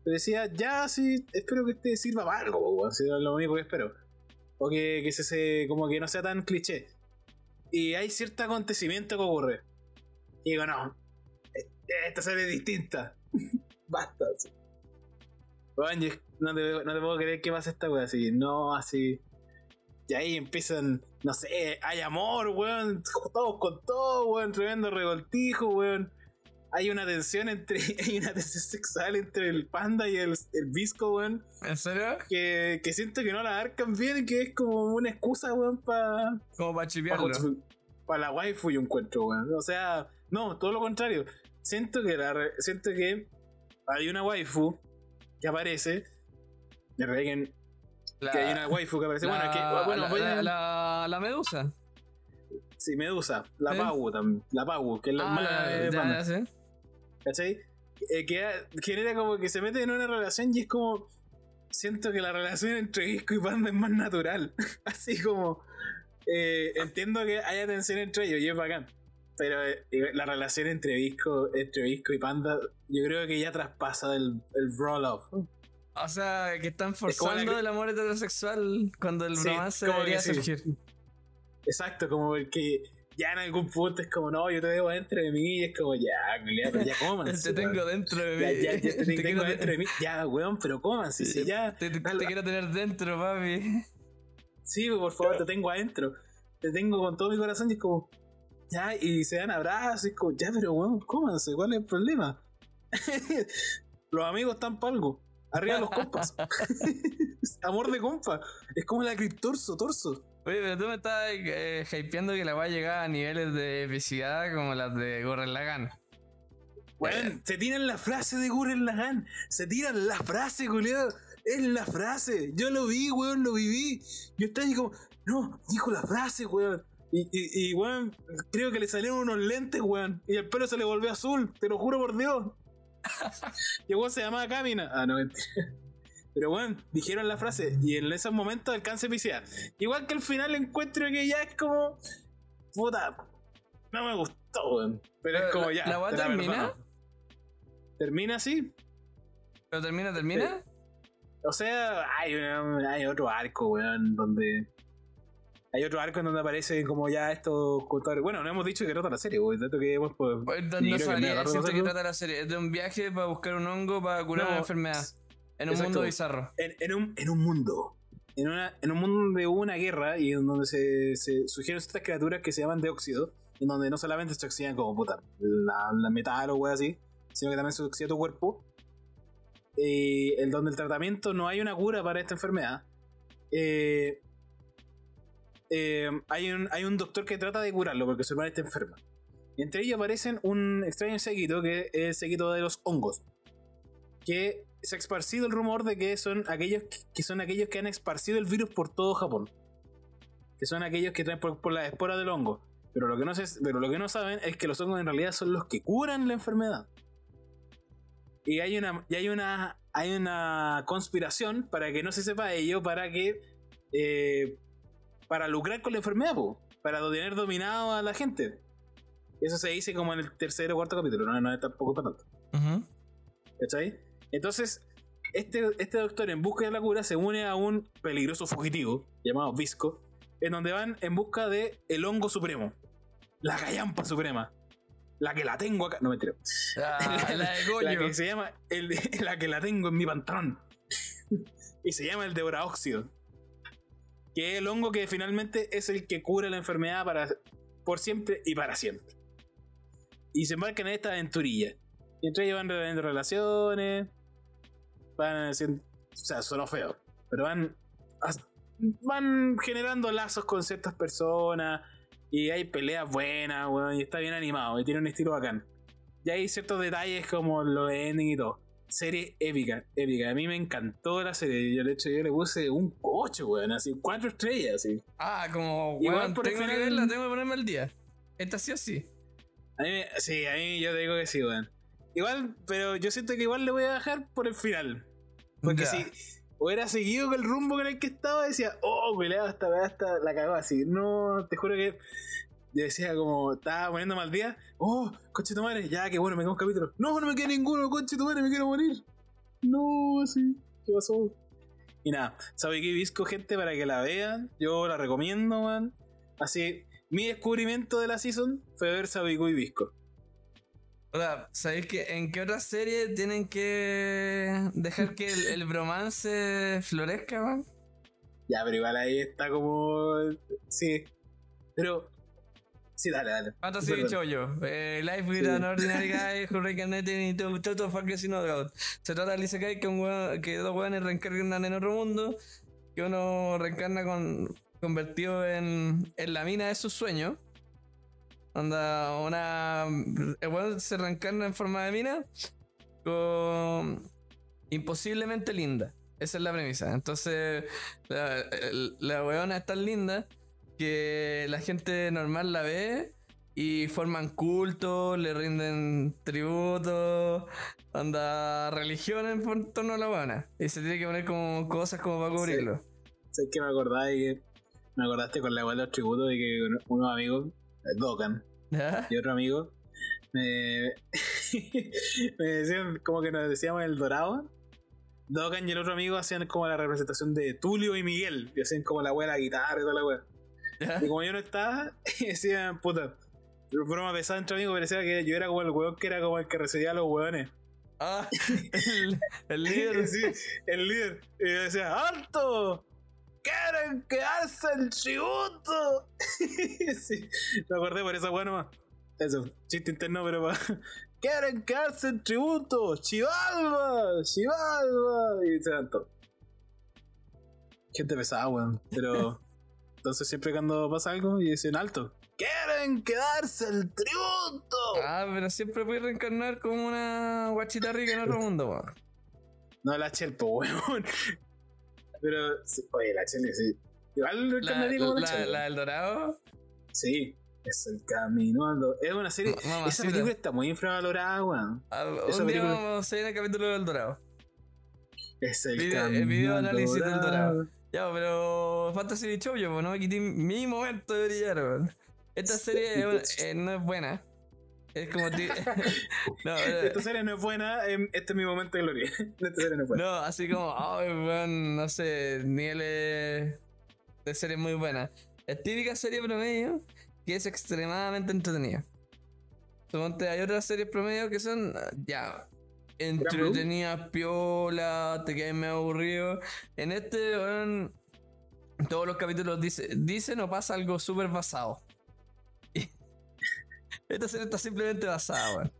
Pero decía, ya sí, espero que este sirva para algo, si es lo único que espero. O que, se, se- como que no sea tan cliché. Y hay cierto acontecimiento que ocurre. Y digo, no, e- esta serie es distinta. Basta. así. Yo no, te, no te puedo creer que pasa esta wea así. No, así. Y ahí empiezan, no sé, hay amor, weón. Todos con todo, weón. Tremendo revoltijo, weón. Hay una tensión entre. Hay una tensión sexual entre el panda y el, el visco, weón. ¿En serio? Que, que siento que no la arcan bien, que es como una excusa, weón, para Como para chipearlo. para la waifu yo encuentro, weón. O sea, no, todo lo contrario. Siento que la siento que hay una waifu que aparece. De que, La, que hay una waifu que aparece. bueno, la- que, bueno, la, voy a- la- medusa. Sí, Medusa, la ¿Sí? Pagu también. La Pagu, que es la Ah, hermana la- de Panda, ya. ¿Cachai? Eh, que genera como que se mete en una relación y es como. Siento que la relación entre Visco y Panda es más natural. Así como. eh, entiendo que haya tensión entre ellos y es bacán. Pero eh, la relación entre Visco, entre Visco y Panda, yo creo que ya traspasa el, el roll-off. O sea, que están la forzando que- el amor heterosexual cuando el Sí, romance debería que sí. surgir. Exacto, como porque ya en algún punto es como, no, yo te debo dentro de mí y es como, ya, culiao, ya cómanse. Te tengo dentro de mí. Ya, ya, ya te, Te tengo dentro de mí. Ya, weón, pero cómanse. Si ya. Te, quiero tener dentro, papi. Sí, por favor, te tengo adentro. Te tengo con todo mi corazón y es como, ya, y se dan abrazos y es como, ya, pero weón, cómanse, ¿cuál es el problema? los amigos están para algo. Arriba los compas. Amor de compa. Es como la criptorso, torso. Oye, pero tú me estás eh, hypeando que la va a llegar a niveles de epicidad como las de Gurren Lagann. Weón, se tiran la frase de Gurren Lagann. Se tiran la frase, culiado. Es la frase. Yo lo vi, weón, lo viví. Yo estaba ahí como, no, dijo la frase, weón. Y, y, y, weón, creo que le salieron unos lentes, weón. Y el pelo se le volvió azul, te lo juro por Dios. weón se llamaba Camina. Ah, no, mentira. Pero weón, dijeron la frase. Y en esos momentos alcanza epicidad. Igual que al final encuentro que ya es como. Puta. No me gustó, weón. Pero es como ya. ¿la la termina? Termina así. ¿Pero termina, termina? O sea, hay, hay otro arco, weón, donde. Hay otro arco en donde aparece como ya estos contadores. Bueno, no hemos dicho que trata la serie, weón. Tanto que hemos. Pues, no no que de trata la serie. Es de un viaje para buscar un hongo para curar No, una enfermedad. En un exacto. mundo bizarro. en, en un, en un mundo. En, una, en un mundo donde hubo una guerra y en donde se, se surgieron estas criaturas que se llaman dióxido, en donde no solamente se oxidan como puta, la, la metal o weón así, sino que también se oxida tu cuerpo. Eh, en donde el tratamiento no hay una cura para esta enfermedad. Eh, eh, hay, un, hay un doctor que trata de curarlo porque su hermana está enferma. Y entre ellos aparecen un extraño séquito que es el séquito de los hongos. Que se ha esparcido el rumor de que son aquellos que son aquellos que han esparcido el virus por todo Japón. Que son aquellos que traen por, por la espora del hongo. Pero lo, que no se- pero lo que no saben es que los hongos en realidad son los que curan la enfermedad. Y hay una, y hay una, hay una conspiración para que no se sepa ello, para que eh, para lucrar con la enfermedad, po, para tener dominado a la gente. Eso se dice como en el tercer o cuarto capítulo, no, no es tampoco para tanto. Ujú. ¿Cachai? Entonces, este, este doctor en busca de la cura se une a un peligroso fugitivo llamado Visco, en donde van en busca de el hongo supremo, la gallampa suprema, la que la tengo acá, no me mentira, Ah, la de la que se llama, el, la que la tengo en mi pantalón, y se llama el devoraóxido, que es el hongo que finalmente es el que cura la enfermedad para, por siempre y para siempre. Y se embarcan en esta aventurilla. Y entre ellos van revelando relaciones. Van haciendo. O sea, sonó feo. Pero van. Van generando lazos con ciertas personas. Y hay peleas buenas, weón. Y está bien animado. Y tiene un estilo bacán. Y hay ciertos detalles como los ending y todo. Serie épica, épica. A mí me encantó la serie. Yo, de hecho, yo le puse un 8, weón. Así, 4 estrellas, así. Ah, como, Igual weón, por el tengo que final- verla, tengo que ponerme al día. Esta sí o sí. A mí, sí, a mí yo te digo que sí, weón. Igual, pero yo siento que igual le voy a bajar por el final. Porque Ya. si hubiera seguido con el rumbo con el que estaba, decía, oh, culeado, esta weá esta la cagó así. No, te juro que yo decía como, estaba poniendo mal día, oh, coche tu madre, ya, que bueno, me queda un capítulo. No, no me queda ninguno, coche tu madre, me quiero morir. No, así, ¿qué pasó? Y nada, ¿sabes qué visco, gente, para que la vean? Yo la recomiendo, man. Así, mi descubrimiento de la season fue ver Sabiku y Visco. O sea, ¿sabéis que en qué otra serie tienen que dejar que el, el bromance florezca, man? Ya, pero igual ahí está como. Sí. Pero. Sí, dale, dale. Fantasy Perdón. Choyo. Eh, Life with Sí. an Ordinary Guy Who Reincarnated into Total Fucking Sin God. Se trata de Isekai que, un weón- que dos weones reencarnan en otro mundo. Que uno reencarna con, convertido en, en la mina de sus sueños. Onda, una. El weón se reencarna en forma de mina. Con, imposiblemente linda. Esa es la premisa. Entonces, la, el- la weona es tan linda que la gente normal la ve y forman cultos, le rinden tributo, anda religión en torno a la weona. Y se tiene que poner como cosas como para cubrirlo. ¿Sabes que me acordaba de que me acordaste con la igual de los tributos de que unos amigos, eh, Dokan ¿Ya? y otro amigo, me, me decían como que nos decíamos el dorado. Dokan y el otro amigo hacían como la representación de Tulio y Miguel, y hacían como la wea la guitarra y toda la wea. ¿Ya? Y como yo no estaba, decían, puta, broma pesada entre amigos, parecía que yo era como el weón que era como el que recibía a los weones. Ah, el, el líder. Sí, el líder. Y yo decía, ¡alto! ¡Quieren quedarse el tributo! sí, me acordé por esa weá nomás. Eso, chiste interno, pero pa. ¡Quieren quedarse el tributo! ¡Chivalva! ¡Chivalva! Y se dan todo. Gente pesada, weón. Pero. Entonces, siempre cuando pasa algo y dicen alto, ¡Quieren quedarse el tributo! Ah, pero siempre puedes reencarnar como una guachita rica en otro mundo, weón. No la Chelpo, weón. Pero, sí, oye, la Chel, sí. Igual lo La, como la, la, Chel. la del Dorado. Sí, es el camino. al Es una serie. Esa película está muy infravalorada, weón. Esa un día película- vamos a hacer el capítulo del Dorado. Es el Video- el camino. video al análisis del dorado. Ya, pero Fantasy yo, pues no me quité mi momento de brillar, weón. Esta serie es una- eh, no es buena. Es como. no, Esta serie no es buena. em, Este es mi momento de gloria. Esta serie no es buena. no, así como, ay, weón, no sé, niveles de serie muy buena. Es típica serie promedio que es extremadamente entretenida. Suponte, hay otras series promedio que son, ah, ya, entretenidas, piola, te quedas medio aburrido. En este, todos los capítulos dice, dicen o pasa algo súper basado. Esta serie está simplemente basada, weón.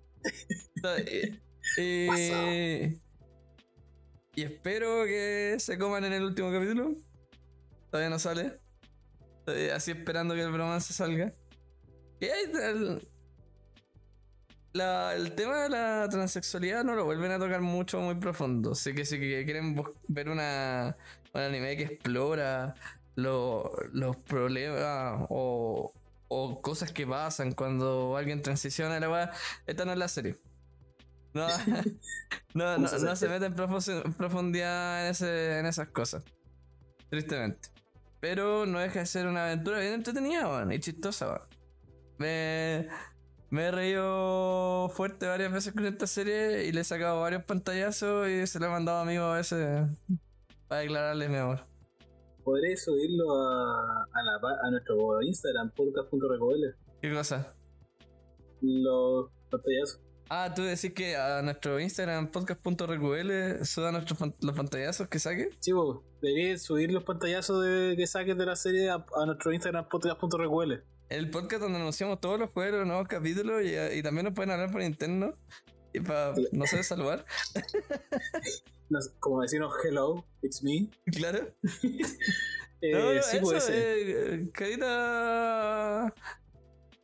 Eh, eh, y espero que se coman en el último capítulo. Todavía no sale. Estoy así esperando que el bromance salga. La- el tema de la transexualidad no lo vuelven a tocar mucho, muy profundo. Así que si quieren ver una, un anime que explora lo- los problemas o, o cosas que pasan cuando alguien transiciona la weá, esta no es la serie. No, no, no, se mete en profundidad en, ese, en esas cosas. Tristemente. Pero no deja de ser una aventura bien entretenida, weón, y chistosa. Me, me he reído fuerte varias veces con esta serie y le he sacado varios pantallazos y se lo he mandado a amigos a veces para declararles mi amor. Podré subirlo a, a, la, pa- a nuestro Instagram, podcast.recobl. ¿Qué cosa? Los pantallazos. Ah, tú decís que a nuestro Instagram podcast.reql suda nuestros pan- los pantallazos que saque. Chivo, debería subir los pantallazos de, que saques de la serie a, a nuestro Instagram, podcast.recobl. El podcast donde anunciamos todos los juegos, los nuevos capítulos y, y también nos pueden hablar por interno. Y para, no sé, saludar. Como decirnos hello, it's me. Claro. Eh, No, sí, eso, puede ser. eh, carita.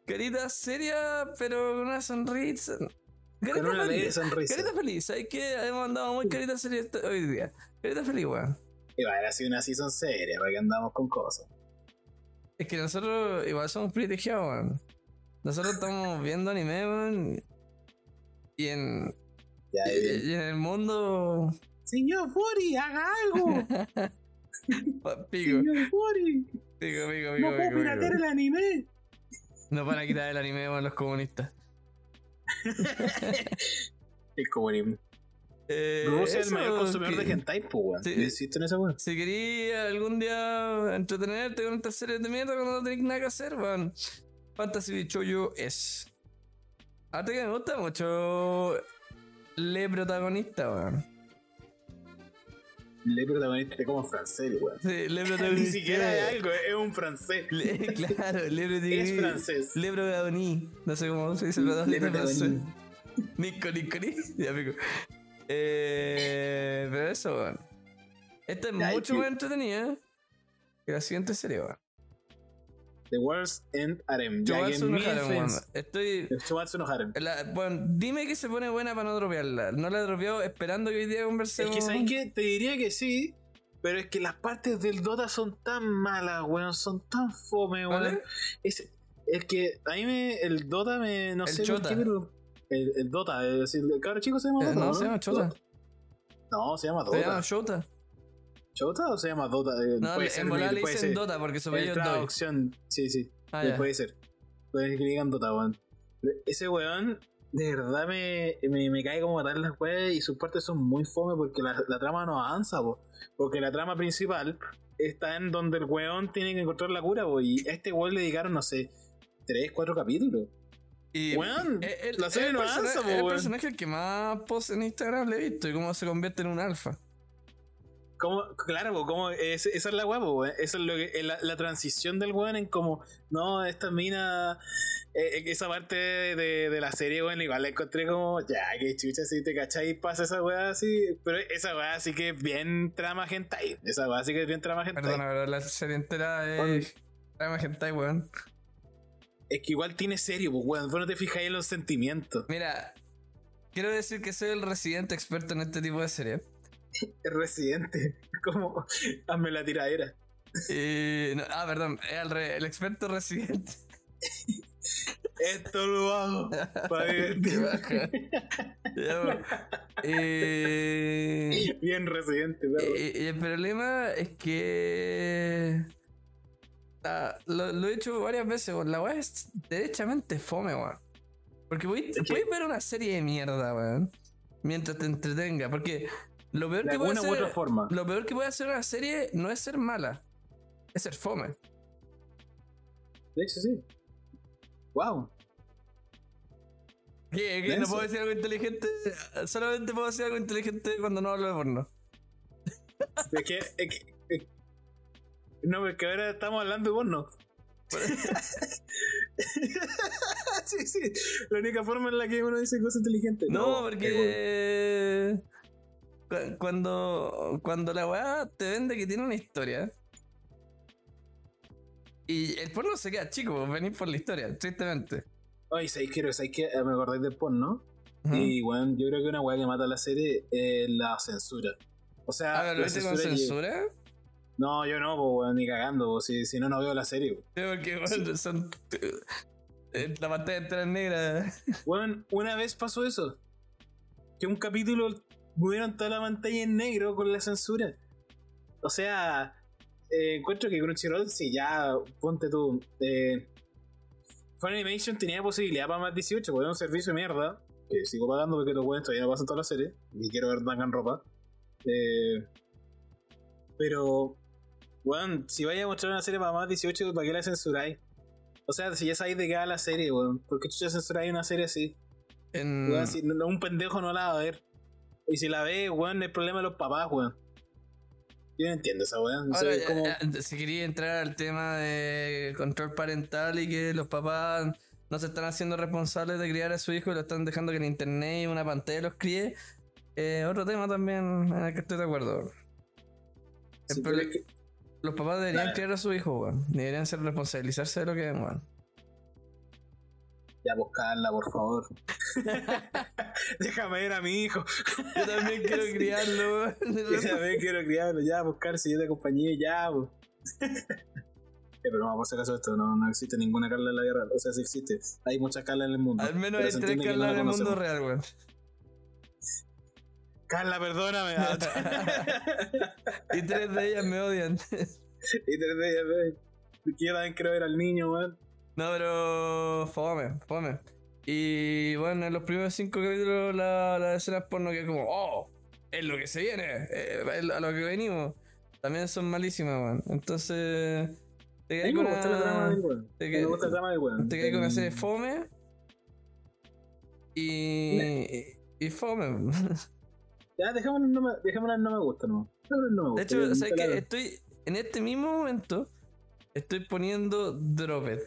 Carita seria, pero con una sonrisa. Carita Con una leve feliz. sonrisa. Carita feliz, ¿sabes qué? Hemos andado muy carita seria hoy día. Carita feliz, weón. Igual ha sido una season seria, para que andamos con cosas. Es que nosotros igual somos privilegiados, weón. Nosotros estamos viendo anime, weón. Y en, Ya, y, en el mundo. Señor Furi, haga algo. Pico, Señor Furi, pico, pico, pico. no puedo pico, piratear pico. el anime. Nos van a quitar el anime, weón, los comunistas. El comunismo. Eh, Rusia es el mayor consumidor que- de hentai, pues, weón. Sí. ¿Existen esa weón? Si querías algún día entretenerte con estas series de mierda cuando no tenés nada que hacer, weón. Fantasy Bichoyo es. Aparte que me gusta mucho Le protagonista, weón. Le protagonista de como francés, weón. Sí, Le protagonista. Ni siquiera es algo, es un francés. Le- claro, Le protagonista. Es francés. Le protagonista. No sé cómo se dice el Le protagonista en francés. protagonista. Nico, Nico, Nico. Ya pico. Eh, pero eso, weón. Esta es mucho más entretenida que la siguiente serie, weón. The World's End Harem. No Harem. Estoy. No Harem. la- bueno, dime que se pone buena para no dropearla. No la he dropeado esperando que hoy día Es conversemos. que, ¿sabes qué? Te diría que sí, pero es que las partes del Dota son tan malas, weón. Son tan fome, weón. ¿Vale? Es, es que a mí me, el Dota me. No El sé Chota. por qué, pero. El, el Dota, es decir, el cabro chico se llama Eh, Dota. no, se llama Chota. No, se llama Se Dota. llama Shota. ¿Chota o se llama Dota? Eh, No, puede en ser, le dicen ser. Dota porque su apellido es traducción, sí, sí. Ah. Puede ser. Puede que le digan Dota, weón. Ese weón, de verdad me, me, me cae como matar las weas y sus partes son muy fome porque la, la trama no avanza, po. Porque la trama principal está en donde el weón tiene que encontrar la cura, po. Y a este weón le dedicaron, no sé, 3, 4 capítulos. Y Weón, eh, el- la serie el no avanza, el personaje que más post en Instagram le he visto y cómo se convierte en un alfa. Como, claro, po, como es- esa es la weá, po, weón. Esa es lo que, es la, la transición del weón en como, no, esta mina, eh, eh, esa parte de, de la serie, weón, igual la encontré como, ya, que chucha, si te cachai, pasa esa weá así, pero esa weá sí que es bien trama hentai, esa weá sí que es bien trama hentai. Perdona, pero la serie entera es. Trama hentai, weón. Es que igual tiene serio, pues weón, vos no te fijáis en los sentimientos, Mira, quiero decir que soy el residente experto en este tipo de series. es residente, como, hazme la tiradera. Y, no, ah, perdón, re- el experto residente. Esto lo hago para divertirme. Eh, Bien residente, y el problema es que. Ah, lo, lo he hecho varias veces, weón. La weá es derechamente fome, weón. Porque voy- puedes ver una serie de mierda, weón. Mientras te entretenga. Porque lo peor de que puede hacer. forma. Lo peor que puede hacer una serie no es ser mala, es ser fome. De hecho, sí. Wow. ¿Qué? ¿Qué? ¿No puedo decir algo inteligente? Solamente puedo decir algo inteligente cuando no hablo de porno. Es que, es que- No, es que ahora estamos hablando de porno. sí, sí. La única forma en la que uno dice cosas inteligentes. No, porque. cu- Cuando, cuando la weá te vende que tiene una historia. Y el porno se queda chico, venís por la historia, tristemente. Oye, ¿sabéis que, ¿sabéis que me acordáis del porno? Ujú. Y bueno, yo creo que una weá que mata la serie es la censura. O sea, A ver, ¿lo la viste con censura. censura? No, yo no, weón, ni cagando. po, Si, si no, no veo la serie. po. Sí, porque bueno, son. eh, La pantalla es negra. Weón, una vez pasó eso. Que un capítulo movieron toda la pantalla en negro con la censura. O sea, eh, encuentro que Crunchyroll, si ya, ponte tú. Eh, Funimation tenía posibilidad para más 18, porque era un servicio de mierda. Que sigo pagando porque los weones todavía no pasan toda la serie. Y quiero ver ropa. Eh, pero, weón, si vaya a mostrar una serie para más 18, ¿para qué la censuráis? O sea, si ya sabéis de qué va la serie, weón, ¿por qué chucha censuráis una serie así? En, Weón, si no- no, un pendejo no la va a ver. Y si la ve, weón, es problema de los papás, weón. Yo no entiendo esa weón. O sea, Ahora, es como- eh, eh, si quería entrar al tema de control parental y que los papás no se están haciendo responsables de criar a su hijo y lo están dejando que en internet y una pantalla los críe, eh, otro tema también en el que estoy de acuerdo. El sí, pero es que- Los papás deberían criar a su hijo, weón. Deberían ser responsabilizarse de lo que ven, weón. Ya buscarla, por favor. Déjame ver a mi hijo. Yo también quiero Sí. criarlo, weón. Yo también quiero criarlo, ya, buscar si de compañía, ya, po. Eh, pero no, por si acaso esto, no, no existe ninguna Carla en la guerra. O sea, sí existe. Hay muchas Carla en el mundo. Al menos hay tres entiende que Carla no en el mundo real, weón. Carla, perdóname. Y tres de ellas me odian. y te ríes, Que yo también quiero ver al niño, weón. No, pero fome, fome. Y bueno, en los primeros cinco capítulos la, la escenas porno que es como, oh, es lo que se viene, eh, es a lo que venimos. También son malísimas, weón. Entonces, te quedas con me gusta la trama una, weón. te Me que- gusta la trama del weón. te quedas con una serie fome. Y, y fome. Ya, dejémoslo en no me, dejémoslo no me gusta, no. No me De gusta. hecho, ¿sabes nunca la qué? veo. Estoy, en este mismo momento, estoy poniendo Dropped.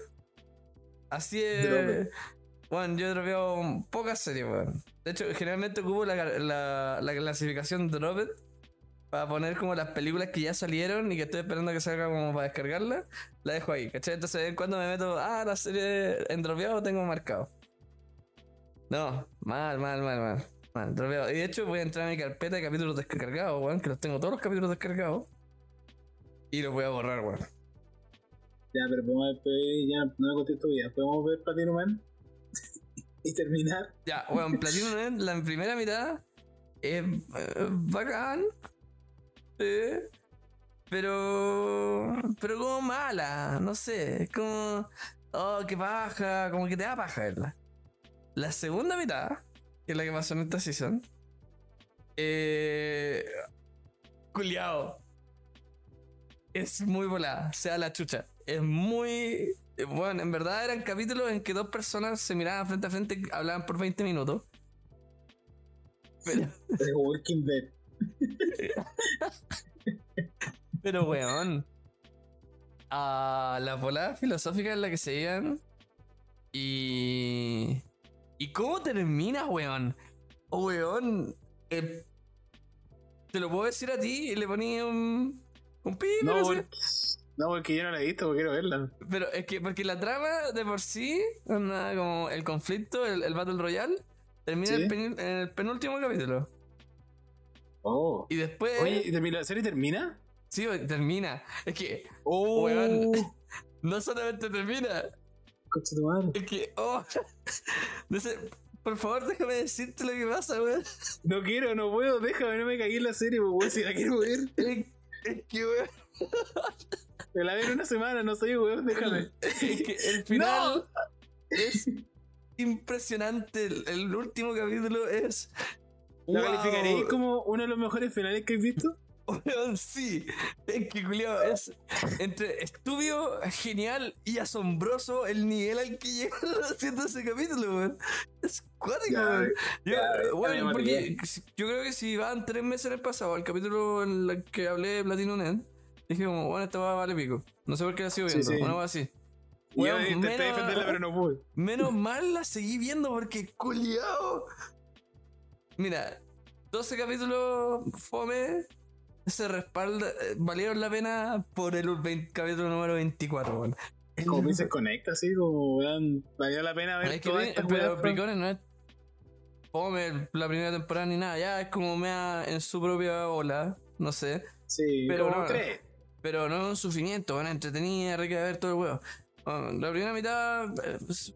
Así es. Dropped. Bueno, yo he dropeado pocas series, weón. De hecho, generalmente ocupo la, la, la clasificación Dropped para poner como las películas que ya salieron y que estoy esperando que salga como para descargarla, la dejo ahí, ¿cachai? Entonces cuando me meto, ah, la serie en dropeado tengo marcado. No, mal, mal, mal, mal. Y de hecho voy a entrar a mi carpeta de capítulos descargados, weón, que los tengo todos los capítulos descargados. Y los voy a borrar, weón. Ya, pero podemos después, ya, no me contesto ya. ¿Podemos ver Platinum Man? y terminar. Ya, weón, Platinum End, la primera mitad es eh, bacán. Sí. Pero. Pero como mala, no sé. Es como. Oh, qué paja. Como que te da paja verla. La segunda mitad, que es la que pasó en esta season. Eh. Culeado. Es muy volada, sea la chucha. Es muy. Bueno, en verdad eran capítulos en que dos personas se miraban frente a frente y hablaban por 20 minutos. Pero. The Walking Dead. Pero, weón. A la volada filosófica en la que se iban. Y. ¿Y cómo termina, weón? Oh, weón. eh, te lo puedo decir a ti y le ponía un. Un pi, No, porque, no, porque yo no la he visto, porque quiero verla. pero es que porque la trama de por sí, onda, como el conflicto, el, el Battle Royale, termina Sí. en el pen- en el penúltimo capítulo. Oh. Y después. Oye, ¿y termina- ¿la serie termina? Sí, termina. Es que Oh, Weón. no solamente termina, Coche tu madre. Es que, oh, no sé, por favor déjame decirte lo que pasa, weón. No quiero, no puedo, déjame, no me cagué en la serie, pues, weón, si la quiero ver. Es, es que, weón, Me la en una semana, no sé, weón, déjame. es que el final es impresionante. El, el último capítulo es. ¿La wow. calificaréis como uno de los mejores finales que has visto? Sí, es que culiao, es entre estúpido, genial y asombroso el nivel al que llegaron haciendo ese capítulo, weón. Es cuático, weón. Yo, bueno, porque yo creo que si van tres meses en el pasado, al capítulo en el que hablé de Platino Net, dije como, bueno, esta va vale pico. No sé por qué la sigo Sí, viendo, sí. una va así. Yo Weón, intenté menos- defenderla, pero no pude. Menos mal la seguí viendo porque culiao. Mira, 12 capítulos fome se respalda, eh, valieron la pena por el 20 capítulo número 24, weón. Como que se conecta así, como, weón, valió la pena ver Es que estas pero weas, Picones no es fome la primera temporada ni nada, ya es como mea en su propia ola, no sé. Sí, pero no. Pero no es un sufrimiento, bueno, entretenida, rica de ver todo el huevo. Bueno, la primera mitad. eh, pues,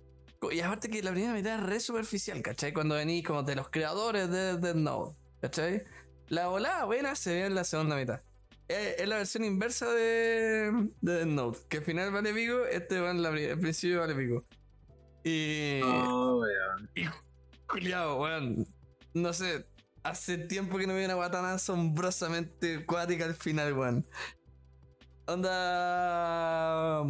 y aparte que la primera mitad es re superficial, ¿cachai? Cuando venís como de los creadores de Dead Note, ¿cachai? La volada buena se ve en la segunda mitad. Es, es la versión inversa de, de Dead Note, que al final vale pico, este va en la, el principio vale pico. Y. Oh, weón. Culiao, weón. No sé, hace tiempo que no veo una weá tan asombrosamente cuática al final, weón. Onda.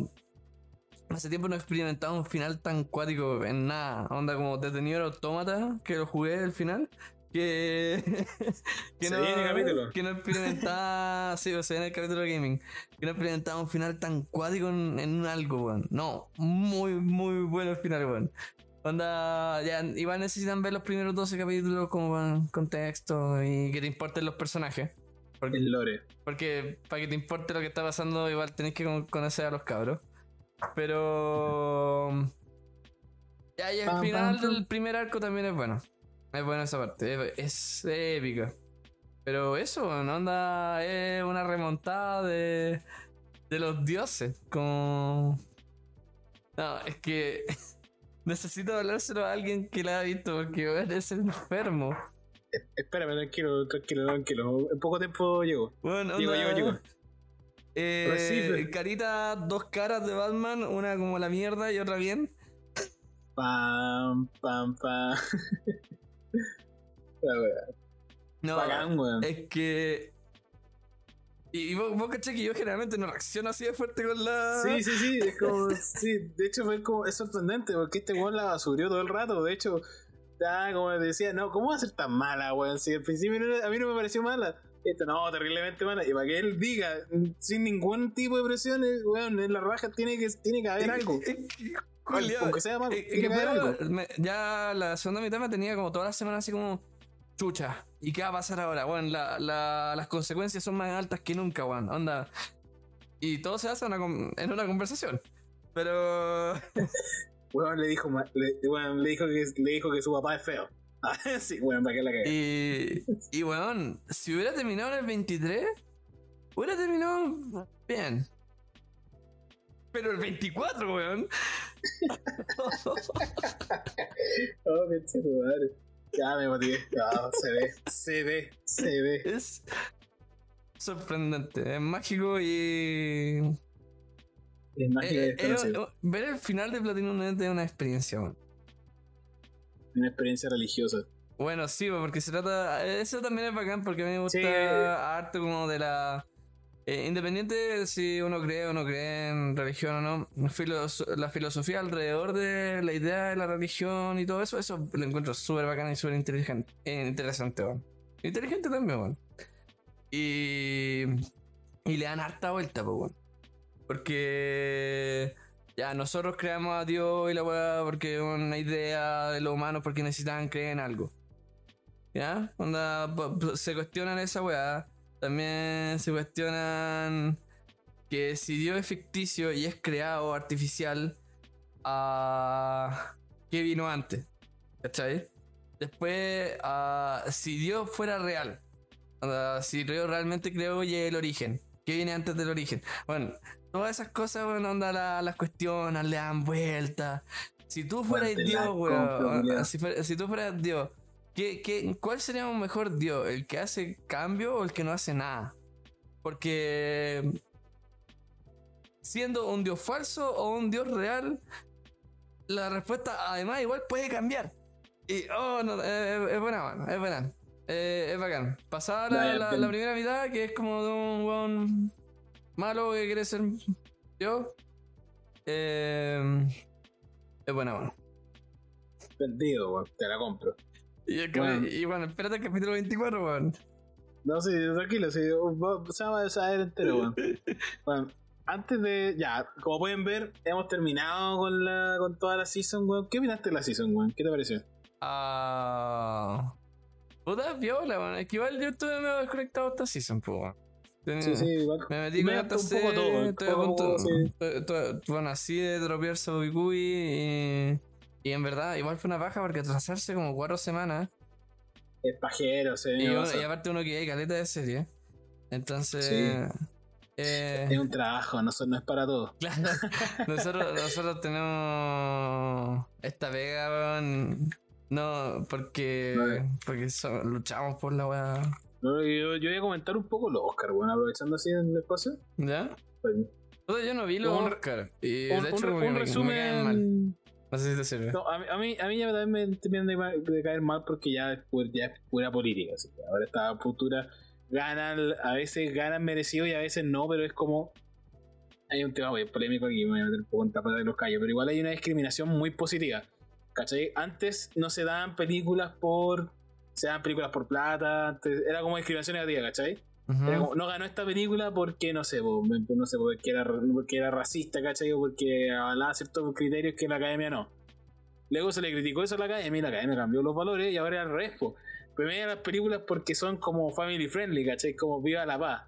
Hace tiempo no he experimentado un final tan cuático en nada. Onda como Detenido Autómata, que lo jugué el final. Que. que capítulo. Que no experimentaba. sí, o sea, en el capítulo de gaming. Que no experimentaba un final tan cuático en, en un algo, weón. No, muy, muy bueno el final, weón. Onda, ya, igual necesitan ver los primeros 12 capítulos como con contexto y que te importen los personajes. Porque, El lore. porque para que te importe lo que está pasando, igual tenés que con- conocer a los cabros. Pero. Ya, y el final del primer arco también es bueno. Es buena esa parte, es, es épica. Pero eso, ¿no? Onda, es una remontada de, de los dioses. Como. No, es que. Necesito hablárselo a alguien que la ha visto porque es enfermo. Espérame, tranquilo, tranquilo, tranquilo. En poco tiempo llego. Bueno, Llego, llego, llego. Eh, carita, dos caras de Batman, una como la mierda y otra bien. Pam, pam, pam. No, Bacán, weón. es que. Y, y vos, vos caché que yo generalmente no reacciono así de fuerte con la. Sí, sí, sí, es como, sí, de hecho fue como, es sorprendente porque este weón la basurió todo el rato, de hecho, ya como decía, no, ¿cómo va a ser tan mala, weón? Si al principio no a mí no me pareció mala, esto no, terriblemente mala, y para que él diga, sin ningún tipo de presión, weón, en la raja tiene que, tiene que haber algo, aunque sea malo, tiene que haber algo. me- ya la segunda mitad me tenía como toda la semana así como. Chucha, ¿y qué va a pasar ahora? Bueno, la- la- las consecuencias son más altas que nunca, weón. Onda. Y todo se hace en una, con- en una conversación. Pero. Weón le dijo, ma- le, weón, le dijo que le dijo que su papá es feo. Ah, sí, weón, para que la cague. Y, y weón, si hubiera terminado en el 23, hubiera terminado bien. Pero el 24, weón. Oh, qué chido, madre. Ya me motivé. No, se ve, se ve, se ve. Es sorprendente, es mágico y. Es que eh, eh, desconocido. eh, ver el final de Platinum Net es una experiencia. Una experiencia religiosa. Bueno, sí, porque se trata. Eso también es bacán porque a mí me gusta Sí. harto como de la. Eh, independiente de si uno cree o no cree en religión o no, la filosofía alrededor de la idea de la religión y todo eso, eso lo encuentro súper bacán y súper inteligente, interesante, weón. Inteligente también, weón. Y. Y le dan harta vuelta, pues. Porque. Ya, nosotros creamos a Dios y la weá porque es una idea de los humanos porque necesitaban creer en algo. ¿Ya? Onda, se cuestionan esa weá. También se cuestionan que si Dios es ficticio y es creado artificial, ah, ¿qué vino antes? ¿Cachai? Después, ah, si Dios fuera real, si Dios realmente creó y el origen, ¿qué viene antes del origen? Bueno, todas esas cosas, bueno, onda, la- las cuestionan, le dan vueltas. Si tú fueras Dios, weón, confiabilidad. si, si tú fueras Dios, ¿qué, qué, cuál sería un mejor Dios? ¿El que hace cambio o el que no hace nada? Porque siendo un Dios falso o un Dios real, la respuesta además igual puede cambiar. Y, oh, no, eh, es buena, man, es buena. Eh, es bacán. Pasada la, primera mitad, que es como de un weón malo que quiere ser yo. Eh, es buena, man. Vendido, weón. Te la compro. Y, Bueno. y bueno, espérate el capítulo 24, weón. No, sí, tranquilo, sí. Se va a saber entero, weón. Bueno, antes de. Ya, como pueden ver, hemos terminado con la con toda la season, weón. ¿Qué opinaste de la season, weón? ¿Qué te pareció? Ah. Puta viola, weón. Es que igual yo estuve medio desconectado esta season, pues, weón. Tenía- Sí, sí, igual. Me metí Me con esta un poco todo, estoy a punto- Bueno, así de dropear Sabukui y. Y en verdad, igual fue una baja porque atrasarse como cuatro semanas. Es pajero, sí. Y, uno- y aparte uno que hay caleta de serie. Entonces. Sí. eh, Es un trabajo, no, no es para todos. Claro, nosotros, nosotros tenemos esta pega, weón. No, porque, Vale. porque so- luchamos por la weá. No, Yo, yo voy a comentar un poco los Oscar, weón, aprovechando así el espacio. ¿Ya? Pues, yo no vi los Un- Oscar. Y un, de hecho, un- un resumen. No a, mí, a, mí, ya también me terminan de, caer mal porque ya es, pura política. Así que ahora esta postura ganan, a veces ganan merecido y a veces no, pero es como. Hay un tema muy polémico aquí, me voy a meter un poco en tapa de los callos, pero igual hay una discriminación muy positiva. ¿Cachai? Antes no se daban películas por. Se daban películas por plata, antes era como discriminación negativa, ¿cachai? Era como, no ganó esta película porque, no sé, po, no sé, porque era, porque era racista, ¿cachai? O porque avalaba ciertos criterios que la academia no. Luego se le criticó eso a la academia y la academia cambió los valores y ahora es al revés, po. Premian las películas porque son como family friendly, ¿cachai? Como Viva la Paz.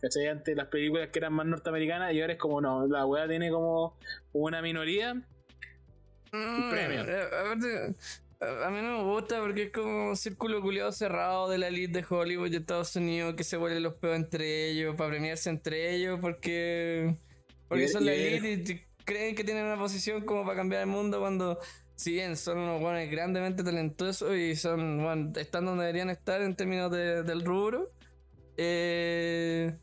¿Cachai? Antes las películas que eran más norteamericanas y ahora es como, no, la weá tiene como una minoría. Mm, premio. eh, a mí no me gusta porque es como un círculo culiado cerrado de la elite de Hollywood y Estados Unidos que se vuelven los peos entre ellos, para premiarse entre ellos porque, porque Y- son la elite y creen que tienen una posición como para cambiar el mundo cuando, si bien son unos buenos grandemente talentosos y son, bueno, están donde deberían estar en términos de- del rubro, eh,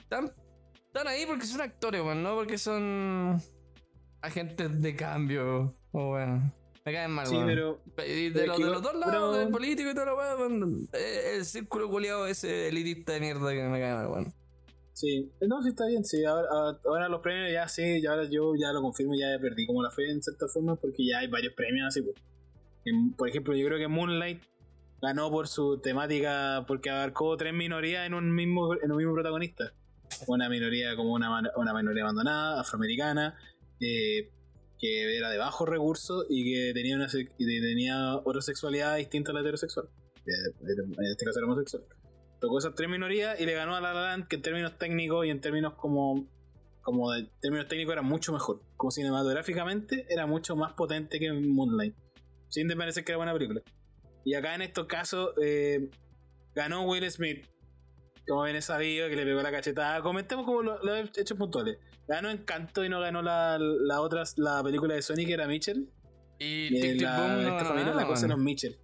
están, están ahí porque son actores, bueno, no porque son agentes de cambio. O bueno, me caen mal, Sí, weón. pero. De, los, que de los dos lados, del político y todo lo weón, eh, el círculo culiado ese elitista de mierda que me cae mal, weón. Sí, no, sí está bien, sí. Ahora, ahora- ahora los premios ya sí, ya ahora yo ya lo confirmo, ya perdí como la fe en cierta forma porque ya hay varios premios así. pues. Por ejemplo, yo creo que Moonlight ganó por su temática porque abarcó tres minorías en un mismo en un mismo protagonista. Una minoría como una, una minoría abandonada, afroamericana, eh, que era de bajos recursos y que tenía una tenía otra sexualidad distinta a la heterosexual. Eh, En este caso era homosexual. Tocó esas tres minorías y le ganó a La La Land, que en términos técnicos y en términos como como de términos técnicos era mucho mejor. Como cinematográficamente era mucho más potente que Moonlight. Sin parecer que era buena película. Y acá en estos casos eh, ganó Will Smith. Como bien es sabido, que le pegó la cachetada. Comentemos como lo- los hechos puntuales. Ganó Encanto y no ganó la, la otra, la película de Sonic, que era Mitchell. Y Y Tic la, Boom no esta familia la cosa los weón. Mitchell.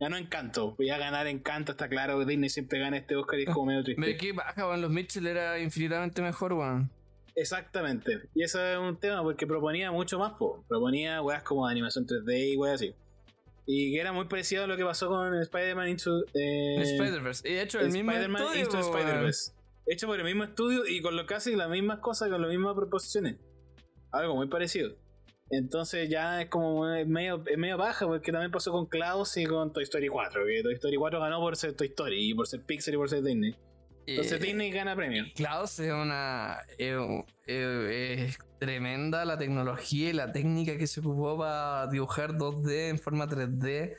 Ganó Encanto. Voy a ganar Encanto, está claro que Disney siempre gana este Oscar y es como medio triste. Me qué baja. Los Mitchell era infinitamente mejor, weón. Exactamente. Y eso es un tema porque proponía mucho más, po. Proponía weas como de animación 3D y weas así. Y que era muy parecido a lo que pasó con Spider-Man Into eh, Spider-Verse. Y de hecho, el mismo estudio, Into weón. Spider-Verse. Hecho por el mismo estudio y con lo casi las mismas cosas, con las mismas proposiciones. Algo muy parecido. Entonces ya es como es medio, es medio baja porque también pasó con Klaus y con Toy Story 4. Que Toy Story 4 ganó por ser Toy Story y por ser Pixar y por ser Disney. Entonces Eh, Disney gana premio. Klaus es una. eh, eh, es tremenda la tecnología y la técnica que se ocupó para dibujar 2D en forma 3D.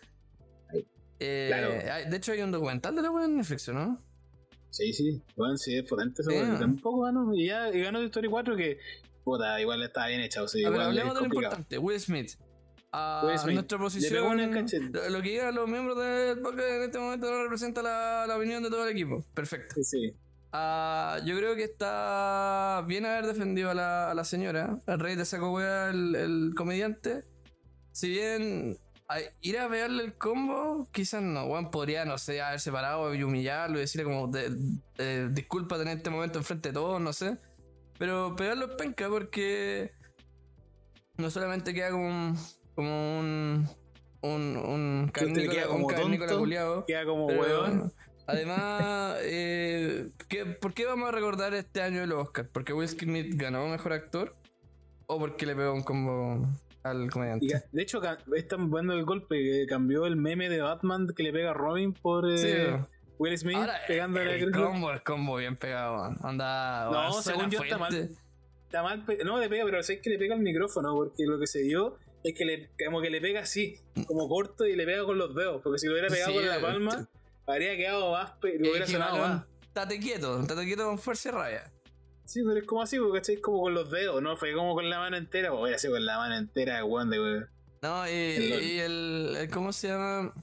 Eh, Claro. hay- de hecho, hay un documental de la web en Netflix, ¿no? Sí, sí, bueno, sí, es potente eso, tampoco ganó. Y ya y ganó Toy Story 4 que, puta, igual estaba bien hecha, o sea, A ver, igual hablemos de lo importante. Will Smith. A Will Smith. nuestra posición. Lo lo que digan los miembros del podcast en este momento no representa la, la opinión de todo el equipo. Perfecto. Sí, sí. Ah, yo creo que está bien haber defendido a la, a la señora, al rey de saco wea, el, el comediante. Si bien a- ir a pegarle el combo, quizás no, weón, podría, no sé, haberse parado y humillarlo y decirle como, de, de- disculpa tener este momento enfrente de todos, no sé. Pero pegarlo es penca porque no solamente queda como un, como un, un, un carnícola, queda un como tonto, culiao. Queda como Pero, huevón. Además, eh, ¿qué- ¿por qué vamos a recordar este año el Oscar? ¿Porque Will Smith ganó mejor actor? ¿O porque le pegó un combo al comediante? De hecho, están dando el golpe que cambió el meme de Batman que le pega a Robin por eh, Sí. Will Smith Ahora, pegándole el a combo, el combo bien pegado. Anda, No, según yo está fuerte. Está mal, no le pega, pero sé que le pega al micrófono porque lo que se dio es que le, como que le pega así, como corto y le pega con los dedos. Porque si lo hubiera pegado Sí, con la eh, palma, habría quedado más, pe- le Eh, hubiera sonado más. Tate quieto, tate quieto con fuerza y rabia. Sí, pero es como así, porque ¿cachai? como con los dedos, ¿no? Fue como con la mano entera, o hubiera sido con la mano entera, weón, de weón. No, y, El LOL. y el, el- ¿Cómo se llama?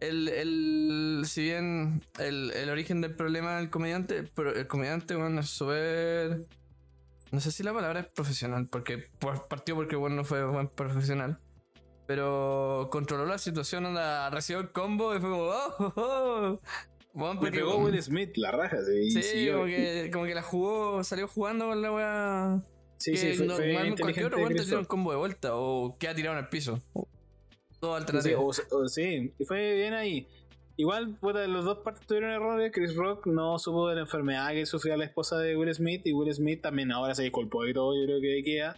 El, el, si bien el, el origen del problema del comediante, pero el comediante, bueno, es súper. No sé si la palabra es profesional, porque por- partió porque bueno no fue buen profesional. Pero controló la situación, anda, recibió el combo y fue como. ¡Oh! oh, oh". Bueno, Le pegó Will Smith, la raja, sí. y Sí, siguió. como que, como que la jugó, salió jugando con la weá. Sí, que sí, fue, no- fue cualquier otro weón te tira un combo de vuelta o queda tirado en el piso. Todo Sí, alternativo. o- o- sí, y fue bien ahí. Igual, puta, los dos partes tuvieron errores. Chris Rock no supo de la enfermedad que sufría la esposa de Will Smith. Y Will Smith también ahora se disculpó y todo. Yo creo que queda.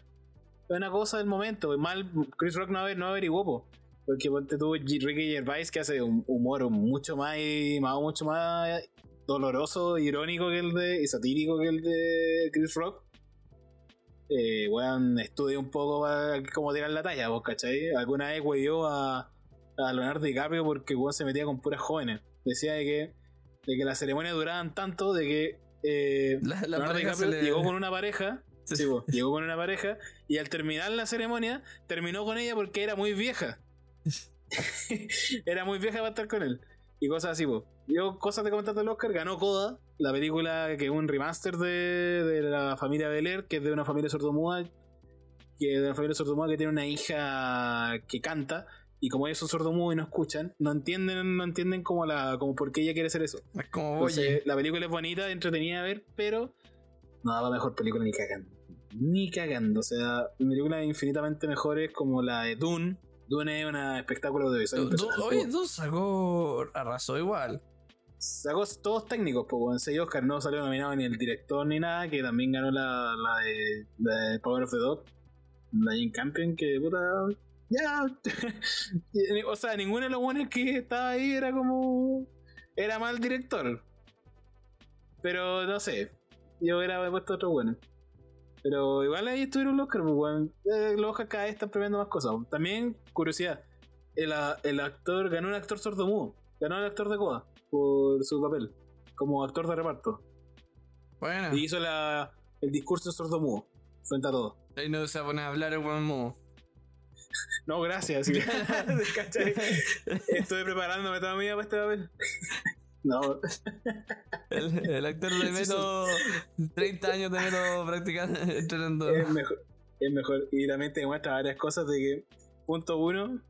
Es una cosa del momento. Mal, Chris Rock no, aver- no averiguó, po. Porque ponte tuvo Ricky Gervais que hace un humor mucho más, más mucho más doloroso, irónico que el de. y satírico que el de Chris Rock. Eh, weón, estudia un poco cómo tirar la talla, vos, ¿cachai? Alguna vez weyó a, a Leonardo DiCaprio porque weón se metía con puras jóvenes. Decía de que, de que las ceremonias duraban tanto de que eh, La, la Leonardo DiCaprio le- llegó con una pareja. Sí. llegó con una pareja y al terminar la ceremonia terminó con ella porque era muy vieja. era muy vieja para estar con él. Y cosas así, po. Yo, cosas de comentar del Oscar, ganó Coda, la película que es un remaster de, de la familia Bel que es de una familia sordomuda, que es de una familia sordomuda que tiene una hija que canta, y como ellos son sordomudos y no escuchan, no entienden, no entienden como la, como por qué ella quiere hacer eso. Es como, Entonces, oye, la película es bonita, entretenida de ver, pero no daba mejor película ni cagando. Ni cagando. O sea, películas infinitamente mejores como la de Dune. Dune es un espectáculo de Du- oye, Du sacó, arrasó igual. Sacó todos técnicos, pues en 6 Oscar no salió nominado ni el director ni nada, que también ganó la, la, de, la de Power of the Dog, la Jane Campion, que puta. Ya. o sea, ninguno de los buenos que estaba ahí era como. Era mal director. Pero no sé. Yo hubiera puesto otro bueno. Pero igual ahí estuvieron los Oscar, pues, weón. Eh, los Oscar cada vez están premiando más cosas. También, curiosidad, el, el actor, ganó un actor sordomudo. Ganó el actor de Coda por su papel, como actor de reparto. Bueno, Y hizo la, el discurso sordomudo, frente a todos. ahí no se va a hablar el buen mudo. No, gracias. ¿Cachai? Estoy preparándome toda mi vida para este papel. No, El, el actor le meto 30 años de meto practicando, entrenando. es mejor. Es mejor. Y también te demuestra varias cosas de que, punto uno,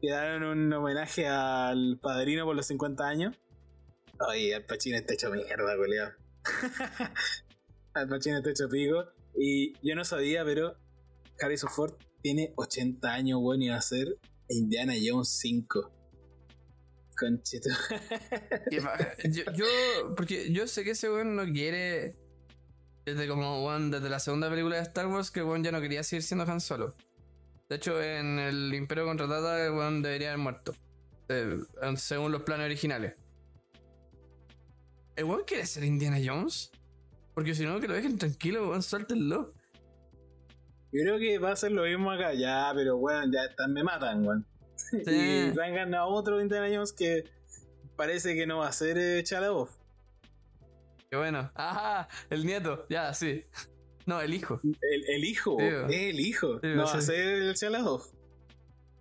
le daron un homenaje al padrino por los 50 años. Oye, Al Pacino está hecho mierda, colega. Al Pacino está hecho pico. Y yo no sabía, pero Harrison Ford tiene 80 años, bueno, y va a ser Indiana Jones 5. Conchito. Yo, yo- porque yo sé que ese weón no quiere. Desde como weón, desde la segunda película de Star Wars, que weón ya no quería seguir siendo Han Solo. De hecho, en el Imperio Contratada, el weón debería haber muerto. eh, según los planes originales. ¿El weón quiere ser Indiana Jones? Porque si no, que lo dejen tranquilo, weón, suéltenlo. Yo creo que va a ser lo mismo acá, ya, pero bueno, ya están, me matan, weón. Sí. Y vengan a otro Indiana Jones que parece que no va a ser eh, Chalaboff. Qué bueno. Ajá, el nieto, ya, sí. No, el hijo. El, el hijo, es el hijo. No va a ser el Chalaboff.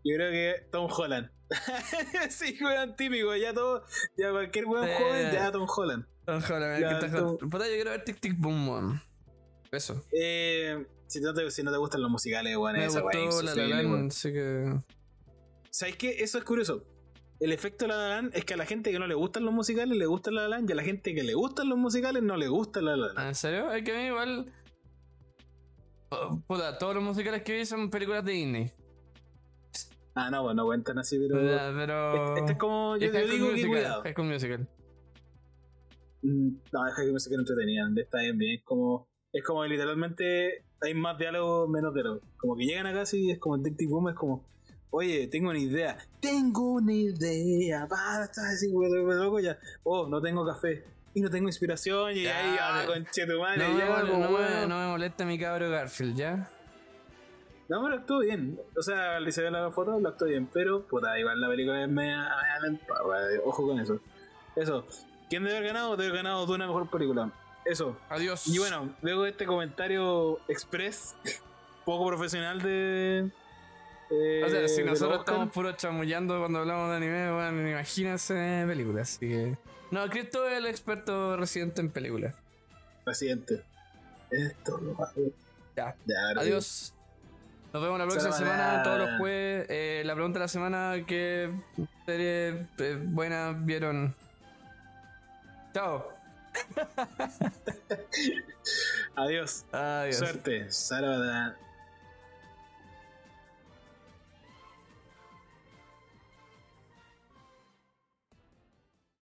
Yo creo que Tom Holland. sí, weón, típico, ya todo, ya cualquier weón joven, ya Tom Holland. Tom Holland, Ya, está tú- Puta, yo quiero ver Tic Tic Boom, weón. Eso. Eh, si, no te, si no te gustan los musicales, weón, Me esa gustó La La así que. ¿Sabes qué? Eso es curioso. El efecto de La La Land es que a la gente que no le gustan los musicales le gusta La La Land y a la gente que le gustan los musicales no le gusta La La Land. ¿En serio? Es que a mí igual. Oh, Puta, todos los musicales que vi son películas de Disney. Ah, no, pues no cuentan así, pero. Puta, pero. Este es como. Yo, Es School digo que Musical, cuidado. High School Musical. Mm, No, es que música no entretenían. Está bien, bien. Es como. Es como literalmente hay más diálogo, menos diálogo. Como que llegan acá y es como Tic Boom, es como. Oye, tengo una idea. Tengo una idea. Va, estás así, güey, güey, loco ya. Oh, no tengo café. Y no tengo inspiración. Y Ya, ahí, ah, No, me ya, no, me, no me molesta mi cabro Garfield, ¿ya? No, pero actuó bien. O sea, le se ve la foto, lo actuó bien. Pero, puta, igual la película es media, media lenta. Ojo con eso. Eso. ¿Quién debe haber ganado? Debe haber ganado de una mejor película. Eso. Adiós. Y bueno, luego de este comentario express, poco profesional de. Eh, O sea, si nosotros Oscar. estamos puro chamullando cuando hablamos de anime, bueno, imagínense películas, así que. No, Cristo es el experto residente en películas. Presidente. Esto lo hago. Ya. Ya. Adiós. Nos vemos la próxima semana, todos los jueves. Eh, la pregunta de la semana, ¿qué serie eh, buena vieron? Chao. Adiós. Adiós. Suerte. Sarabada.